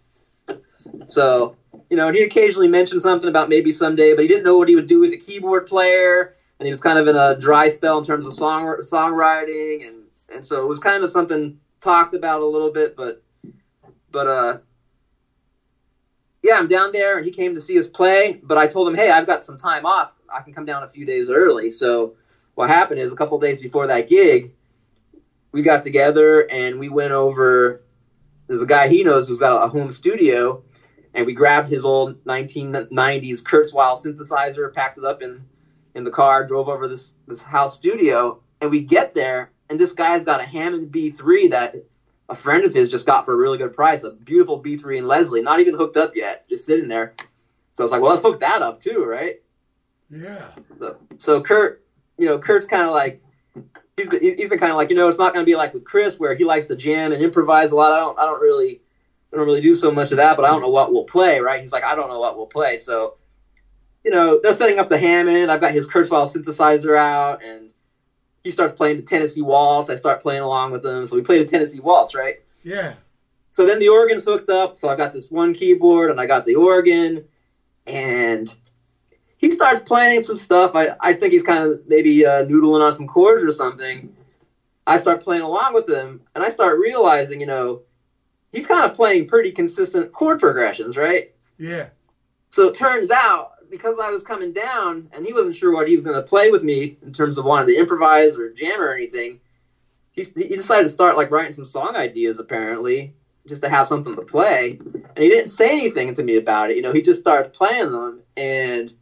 so you know, and he occasionally mentioned something about maybe someday, but he didn't know what he would do with the keyboard player, and he was kind of in a dry spell in terms of song songwriting, and and so it was kind of something talked about a little bit, but but uh, yeah, I'm down there, and he came to see us play, but I told him, hey, I've got some time off, I can come down a few days early. So what happened is a couple days before that gig, we got together and we went over. There's a guy he knows who's got a home studio, and we grabbed his old 1990s Kurzweil synthesizer, packed it up in in the car, drove over this this house studio, and we get there, and this guy's got a Hammond B3 that a friend of his just got for a really good price, a beautiful B3 in Leslie, not even hooked up yet, just sitting there. So I was like, well, let's hook that up too, right? Yeah. So, so Kurt, you know, Kurt's kind of like he's been, he's been kind of like you know, it's not going to be like with Cris where he likes to jam and improvise a lot. I don't I don't really I don't really do so much of that, but I don't know what we'll play, right? He's like, I don't know what we'll play, so you know, they're setting up the Hammond. I've got his Kurzweil synthesizer out, and he starts playing the Tennessee Waltz. I start playing along with him, so we play the Tennessee Waltz, right? Yeah. So then the organ's hooked up. So I got this one keyboard and I got the organ, and he starts playing some stuff. I, I think he's kind of maybe uh, noodling on some chords or something. I start playing along with him, and I start realizing, you know, he's kind of playing pretty consistent chord progressions, right? Yeah. So it turns out because I was coming down and he wasn't sure what he was going to play with me in terms of wanting to improvise or jam or anything, he, he decided to start like writing some song ideas apparently just to have something to play. And he didn't say anything to me about it. You know, he just started playing them and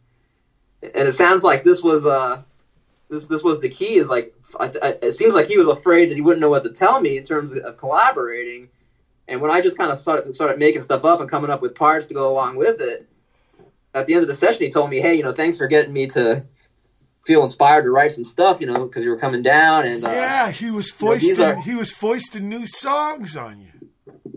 and it sounds like this was uh this this was the key is like I, I, it seems like he was afraid that he wouldn't know what to tell me in terms of, of collaborating. And when I just kind of started started making stuff up and coming up with parts to go along with it, at the end of the session, he told me, "Hey, you know, thanks for getting me to feel inspired to write some stuff, you know, because you were coming down." And uh, yeah, he was you know, foisting are- he was foisting new songs on you.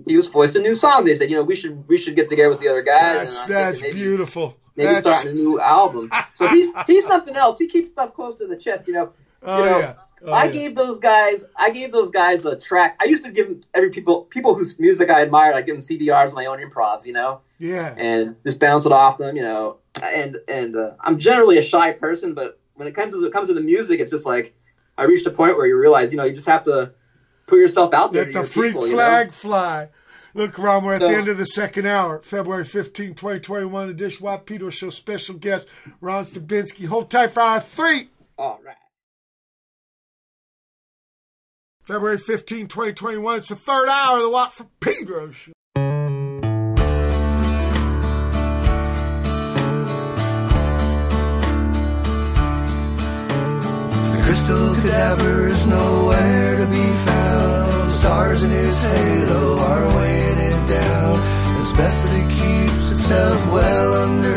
he was foisting new songs. They said, "You know, we should we should get together with the other guys." That's I'm that's maybe, beautiful. Maybe That's, starting a new album. So he's he's something else. He keeps stuff close to the chest. You know, Oh you know, yeah. Oh, I yeah. gave those guys. I gave those guys a track. I used to give every people people whose music I admired. I give them CDRs of my own improvs, you know, Yeah. and just bounce it off them, you know. And and uh, I'm generally a shy person, but when it comes to it comes to the music, it's just like I reached a point where you realize, you know, you just have to put yourself out there Let the freak people, you know? flag fly. Look, Ron, we're at the end of the second hour, February 15, 2021 edition. Why Peter Show special guest, Ron Stabinsky. Hold tight for hour three. All right. February 15, 2021. It's the third hour of the Watt from Pedro show. The crystal cadaver is nowhere to be found. Stars in his halo are weighing it down. It's best that it keeps itself well underground.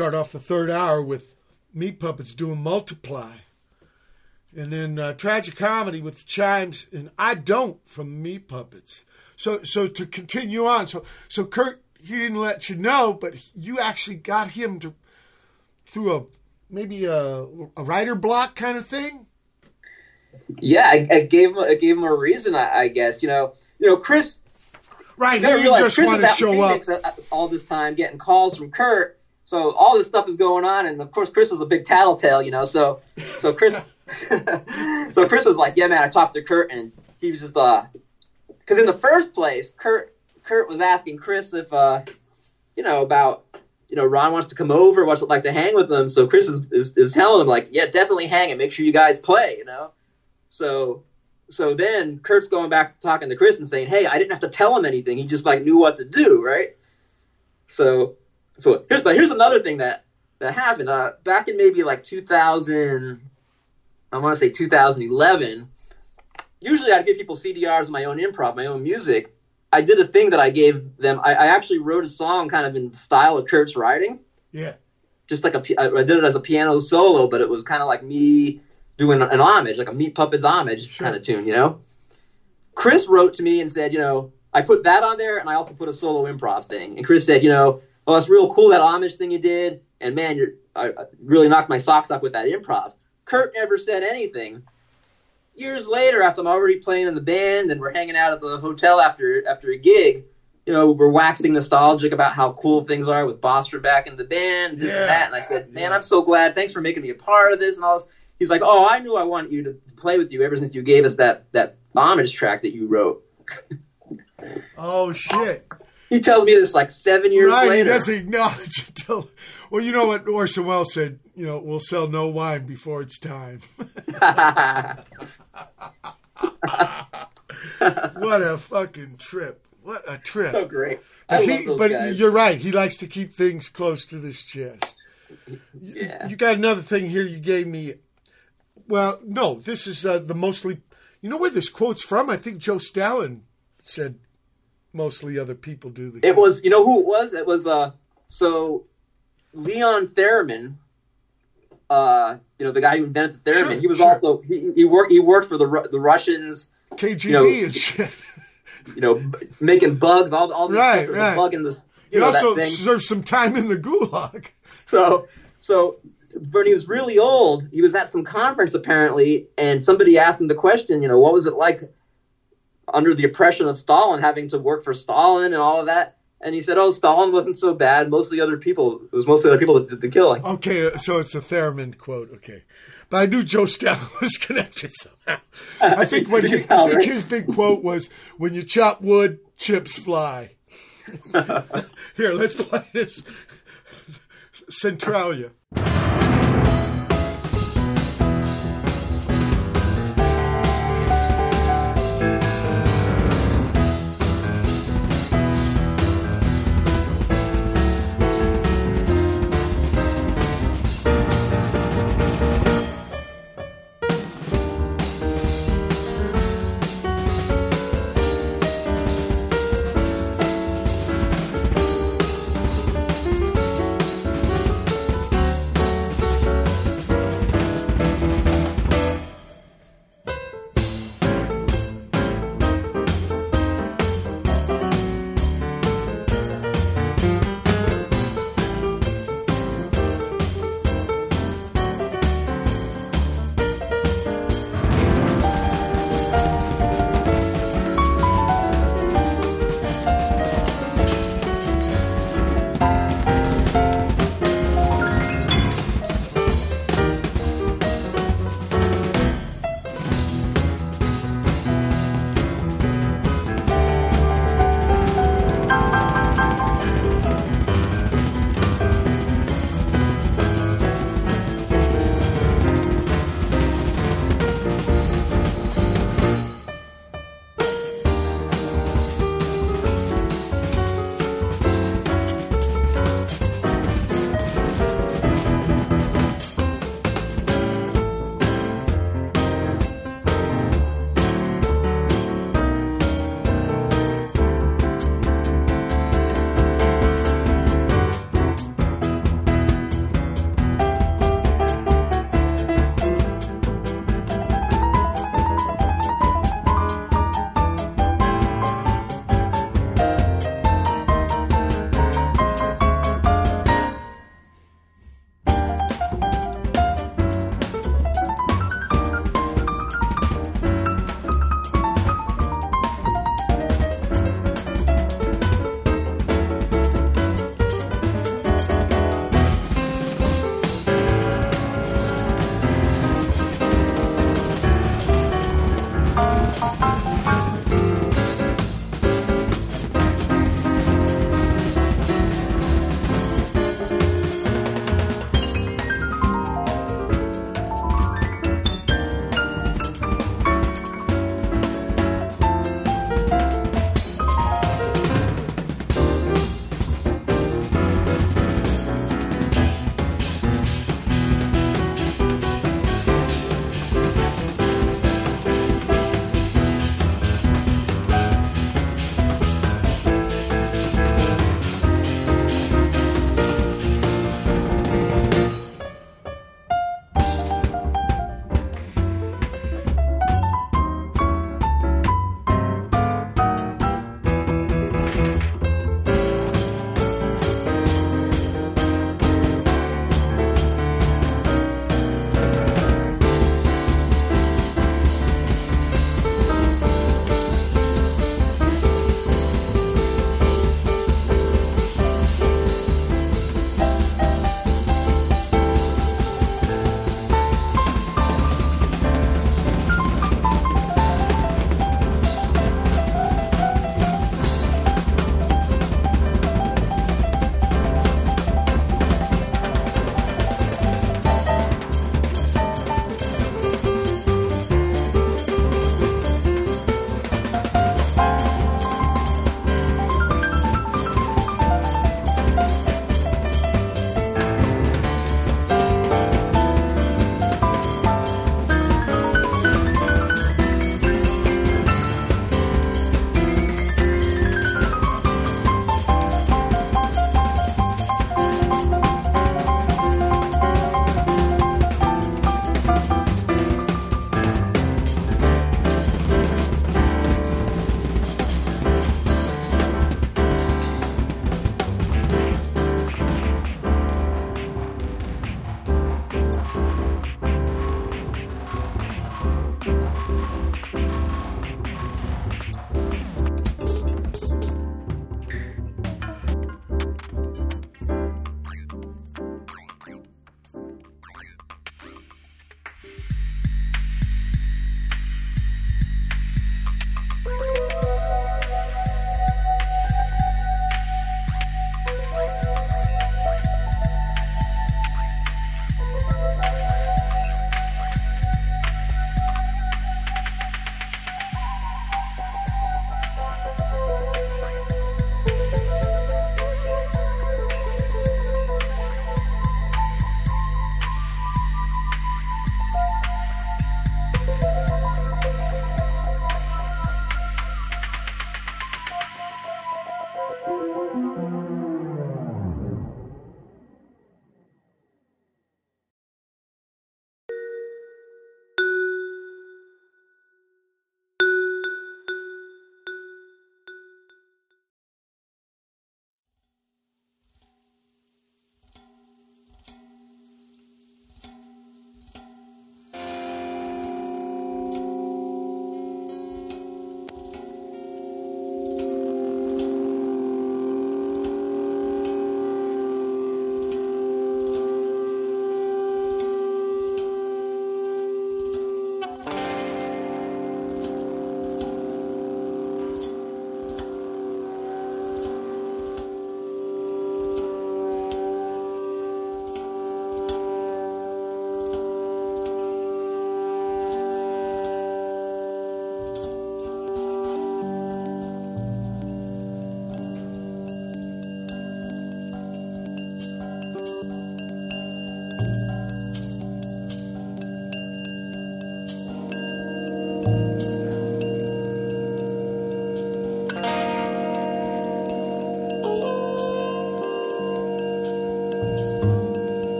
Start off the third hour with Meat Puppets doing Multiply. And then uh, Tragicomedy with the Chimes and I Don't from Meat Puppets. So so to continue on, so so Kurt, he didn't let you know, but you actually got him to through a maybe a, a writer block kind of thing. Yeah, I, I gave him I gave him a reason. I, I guess you know you know Cris. Right, You gotta realize just Cris want to show up. Phoenix a- a- all this time, getting calls from Kurt. So all this stuff is going on, and of course Cris is a big tattletale, you know. So so Cris, so Cris was like, "Yeah, man, I talked to Kurt, and he was just uh, because in the first place, Kurt Kurt was asking Cris if uh, you know about you know Ron wants to come over, what's it like to hang with him. So Cris is is, is telling him like, yeah, definitely hang and make sure you guys play, you know. So so then Kurt's going back talking to Cris and saying, "Hey, I didn't have to tell him anything. He just like knew what to do, right?" So, so here's but here's another thing that that happened. Uh, back in maybe like 2000, I want to say 2011. Usually, I'd give people CDRs of my own improv, my own music. I did a thing that I gave them. I, I actually wrote a song kind of in style of Kurt's writing Yeah. just like a i did it as a piano solo, but it was kind of like me doing an homage, like a Meat Puppets homage Sure. kind of tune, you know. Cris wrote to me and said, you know, I put that on there, and I also put a solo improv thing. And Cris said, you know, well, it's real cool that homage thing you did, and man, you're I, I really knocked my socks off with that improv. Kurt never said anything. Years later, after I'm already playing in the band and we're hanging out at the hotel after after a gig, you know, we're waxing nostalgic about how cool things are with Boster back in the band, this Yeah. and that. And I said, man, I'm so glad. Thanks for making me a part of this and all this. He's like, oh, I knew I wanted you to play with you ever since you gave us that that homage track that you wrote. Oh shit. He tells me this like seven years right, he doesn't acknowledge until. Well, you know what Orson Welles said. You know, we'll sell no wine before it's time. what a fucking trip! What a trip! so great. But, he, but guys. you're right. He likes to keep things close to his chest. Yeah. You got another thing here. You gave me. Well, no, this is uh, the mostly. You know where this quote's from? I think Joe Stalin said mostly other people do the. It was, you know who it was? It was, uh, so Leon Theremin, uh, you know, the guy who invented the theremin, Sure, he was sure. also, he, he worked, he worked for the, the Russians, KGB you know, and shit. you know, making bugs, all, all this Right, stuff. Right. a bug in this, He you know, also served some time in the gulag. So, so when he was really old, he was at some conference apparently, and somebody asked him the question, you know, what was it like under the oppression of Stalin, having to work for Stalin and all of that. And he said, "Oh, Stalin wasn't so bad. Mostly other people. It was mostly other people that did the killing." Okay, so it's a Theremin quote. Okay, but I knew Joe Stalin was connected somehow. I think what You he, tell, I think right? his big quote was, "When you chop wood, chips fly." Here, let's play this Centralia.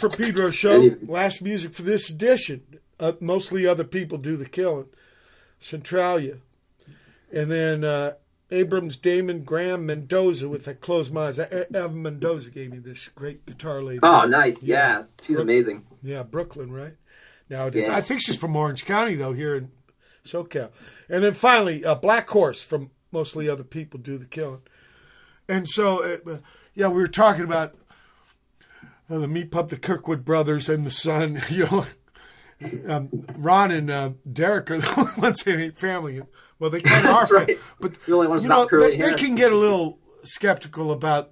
For Pedro show. Last music for this edition. Uh, mostly other people do the killing. Centralia. And then uh, Abrams, Damon, Graham, Mendoza with that closed minds. Uh, Ava Mendoza gave me this great guitar lady. oh, nice. Yeah, she's amazing. Yeah, Brooklyn, right? Nowadays. Yeah. I think she's from Orange County, though, here in SoCal. And then finally, uh, Black Horse from Mostly Other People Do the Killing. And so, uh, yeah, we were talking about uh, the Meat Pup, the Kirkwood brothers, and the son. You know, um, Ron and uh, Derek are the only ones that ain't family. Well, they kind of are, right. but The only ones you know, they, they can get a little skeptical about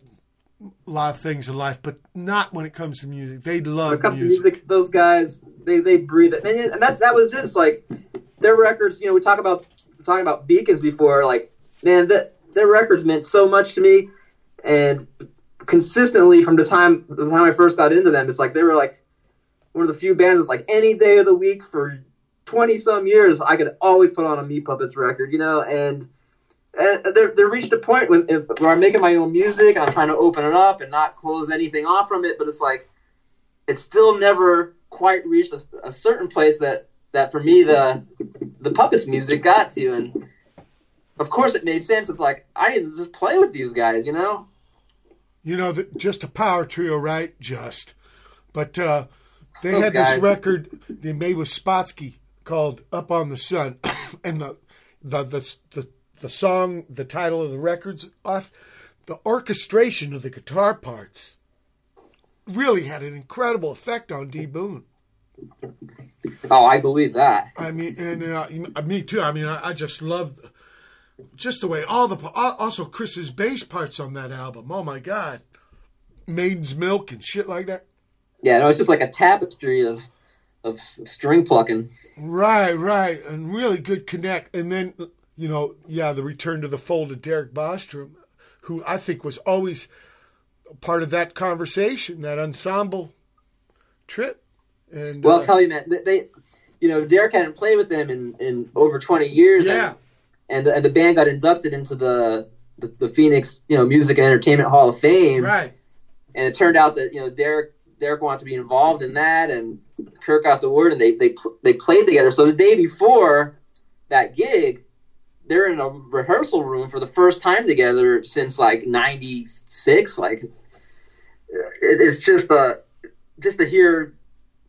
a lot of things in life, but not when it comes to music. They love When it comes music. to music, those guys they they breathe it, and, and that's that was it. It's like their records. You know, we talk about talking about Beacons before. Like, man, that their records meant so much to me, and consistently from the time the time I first got into them, it's like they were like one of the few bands that's like any day of the week for twenty some years, I could always put on a Meat Puppets record. You know, and and they they reached a point when where I'm making my own music and I'm trying to open it up and not close anything off from it, but it's like it's still never quite reached a, a certain place that that for me the the puppets music got to. And of course it made sense. It's like i need to just play with these guys you know You know, the, just a power trio, right? Just. But uh, they Those had guys. this record they made with Spotsky called "Up on the Sun," and the the the the, the song, the title of the records off, the orchestration of the guitar parts really had an incredible effect on D Boon. oh i believe that I mean, and uh, me too. I mean, I, I just love just the way all the also Cris's bass parts on that album. Oh my god, Maiden's Milk and shit like that. yeah no it's just like a tapestry of of string plucking Right, right, and really good connect. And then you know, yeah, the return to the fold of Derek Bostrom, who I think was always part of that conversation, that ensemble trip. And well uh, i'll tell you man they, they you know derek hadn't played with them in in over 20 years yeah, and, and, the, and the band got inducted into the, the the phoenix you know music and entertainment hall of fame right. and it turned out that you know Derek Derek wanted to be involved in that, and Kirk got the word, and they they pl- they played together. So the day before that gig, they're in a rehearsal room for the first time together since like '96. Like it, it's just a just to hear,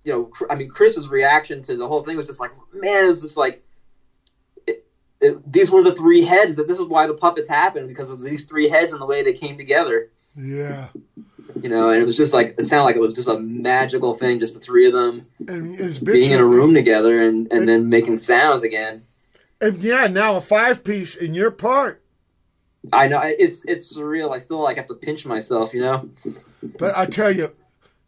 you know, I mean Cris's reaction to the whole thing was just like, man, it was just like. It, these were the three heads that this is why the puppets happened because of these three heads and the way they came together Yeah, you know, and it was just like it sounded like it was just a magical thing, just the three of them and being in a room together and, and then making sounds again. And yeah, now a five piece in your part. I know it's it's surreal. I still like have to pinch myself, you know. But I tell you,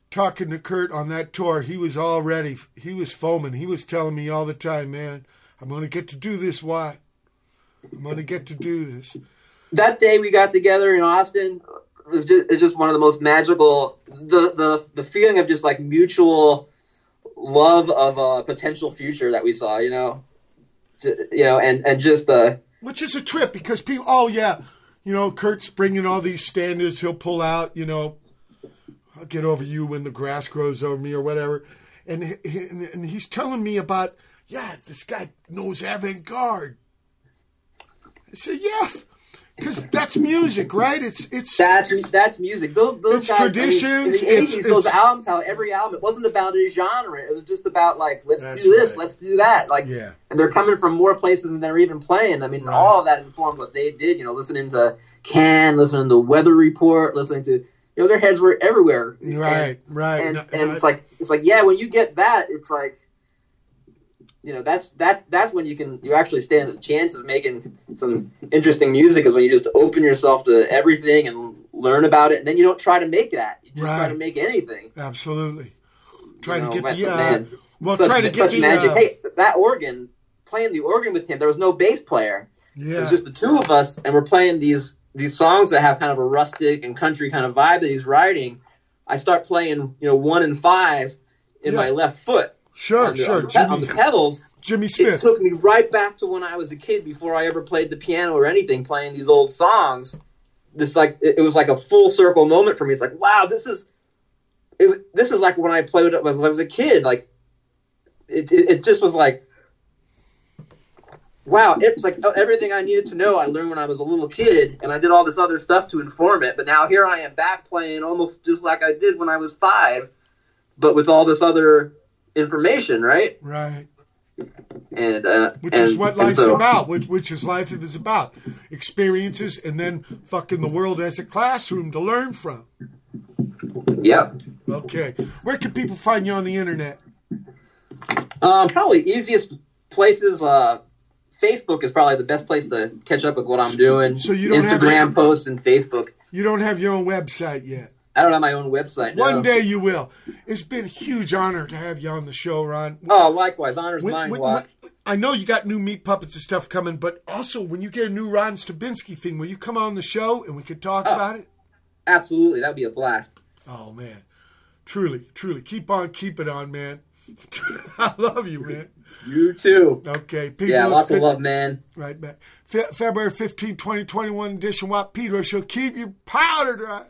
talking to Curt on that tour, he was already he was foaming. He was telling me all the time, man, I'm going to get to do this. Why? I'm going to get to do this. That day we got together in Austin, was just it's just one of the most magical the the the feeling of just like mutual love of a potential future that we saw. You know, to, you know, and and just the Which is a trip because people, oh yeah, you know, Curt's bringing all these standards. He'll pull out, you know, I'll get over you when the grass grows over me or whatever. And, and, and he's telling me about, yeah, this guy knows avant garde. I said, yeah, because that's music, right? It's it's that's that's music. Those those guys, I mean, traditions, in the 80s, those albums, how every album, it wasn't about a genre. It was just about like, let's do this, right. let's do that. Like, Yeah. and they're coming from more places than they're even playing. I mean, Right. all of that informed what they did. You know, listening to Can, listening to Weather Report, listening to, you know, their heads were everywhere. right, right. And, No, and I- it's like, it's like, yeah, when you get that, it's like, you know, that's that's that's when you can you actually stand a chance of making some interesting music is when you just open yourself to everything and learn about it, and then you don't try to make that. You just try to make anything. absolutely. Try You to get the uh, man, well, such, try to get the magic. uh, hey, that organ playing the organ with him. There was no bass player. yeah. It was just the two of us, and we're playing these these songs that have kind of a rustic and country kind of vibe that he's writing. I start playing, you know, one and five in Yeah. my left foot sure, on the, sure. on the, pe- on Jimmy, the pedals. Jimmy It Smith. took me right back to when I was a kid before I ever played the piano or anything, playing these old songs. This like it, it was like a full circle moment for me. It's like, wow, this is it, this is like when I played it when I was a kid. Like it, it, it just was like, wow, it's like everything I needed to know. I learned when I was a little kid, and I did all this other stuff to inform it. But now here I am back playing almost just like I did when I was five, but with all this other information, right? Right. And uh, Which and- is what life's so- about. Which, which is life is about. Experiences and then fucking the world as a classroom to learn from. Yeah. Okay. Where can people find you on the internet? Um, probably easiest places. Uh, Facebook is probably the best place to catch up with what I'm doing. So you don't have- Instagram posts and Facebook. You don't have your own website yet. I don't have my own website. No. One day you will. It's been a huge honor to have you on the show, Ron. Oh, likewise. Honors When- mine. when- I know you got new meat puppets and stuff coming, but also when you get a new Ron Stabinsky thing, will you come on the show and we could talk Oh. about it? Absolutely, that'd be a blast. Oh man, truly, truly, keep on, keep it on, man. I love you, man. You too. Okay, Peter, Yeah, lots of love, man. Right back. Fe- February 15, 2021 edition, Watt Pedro Show. Keep your powder dry.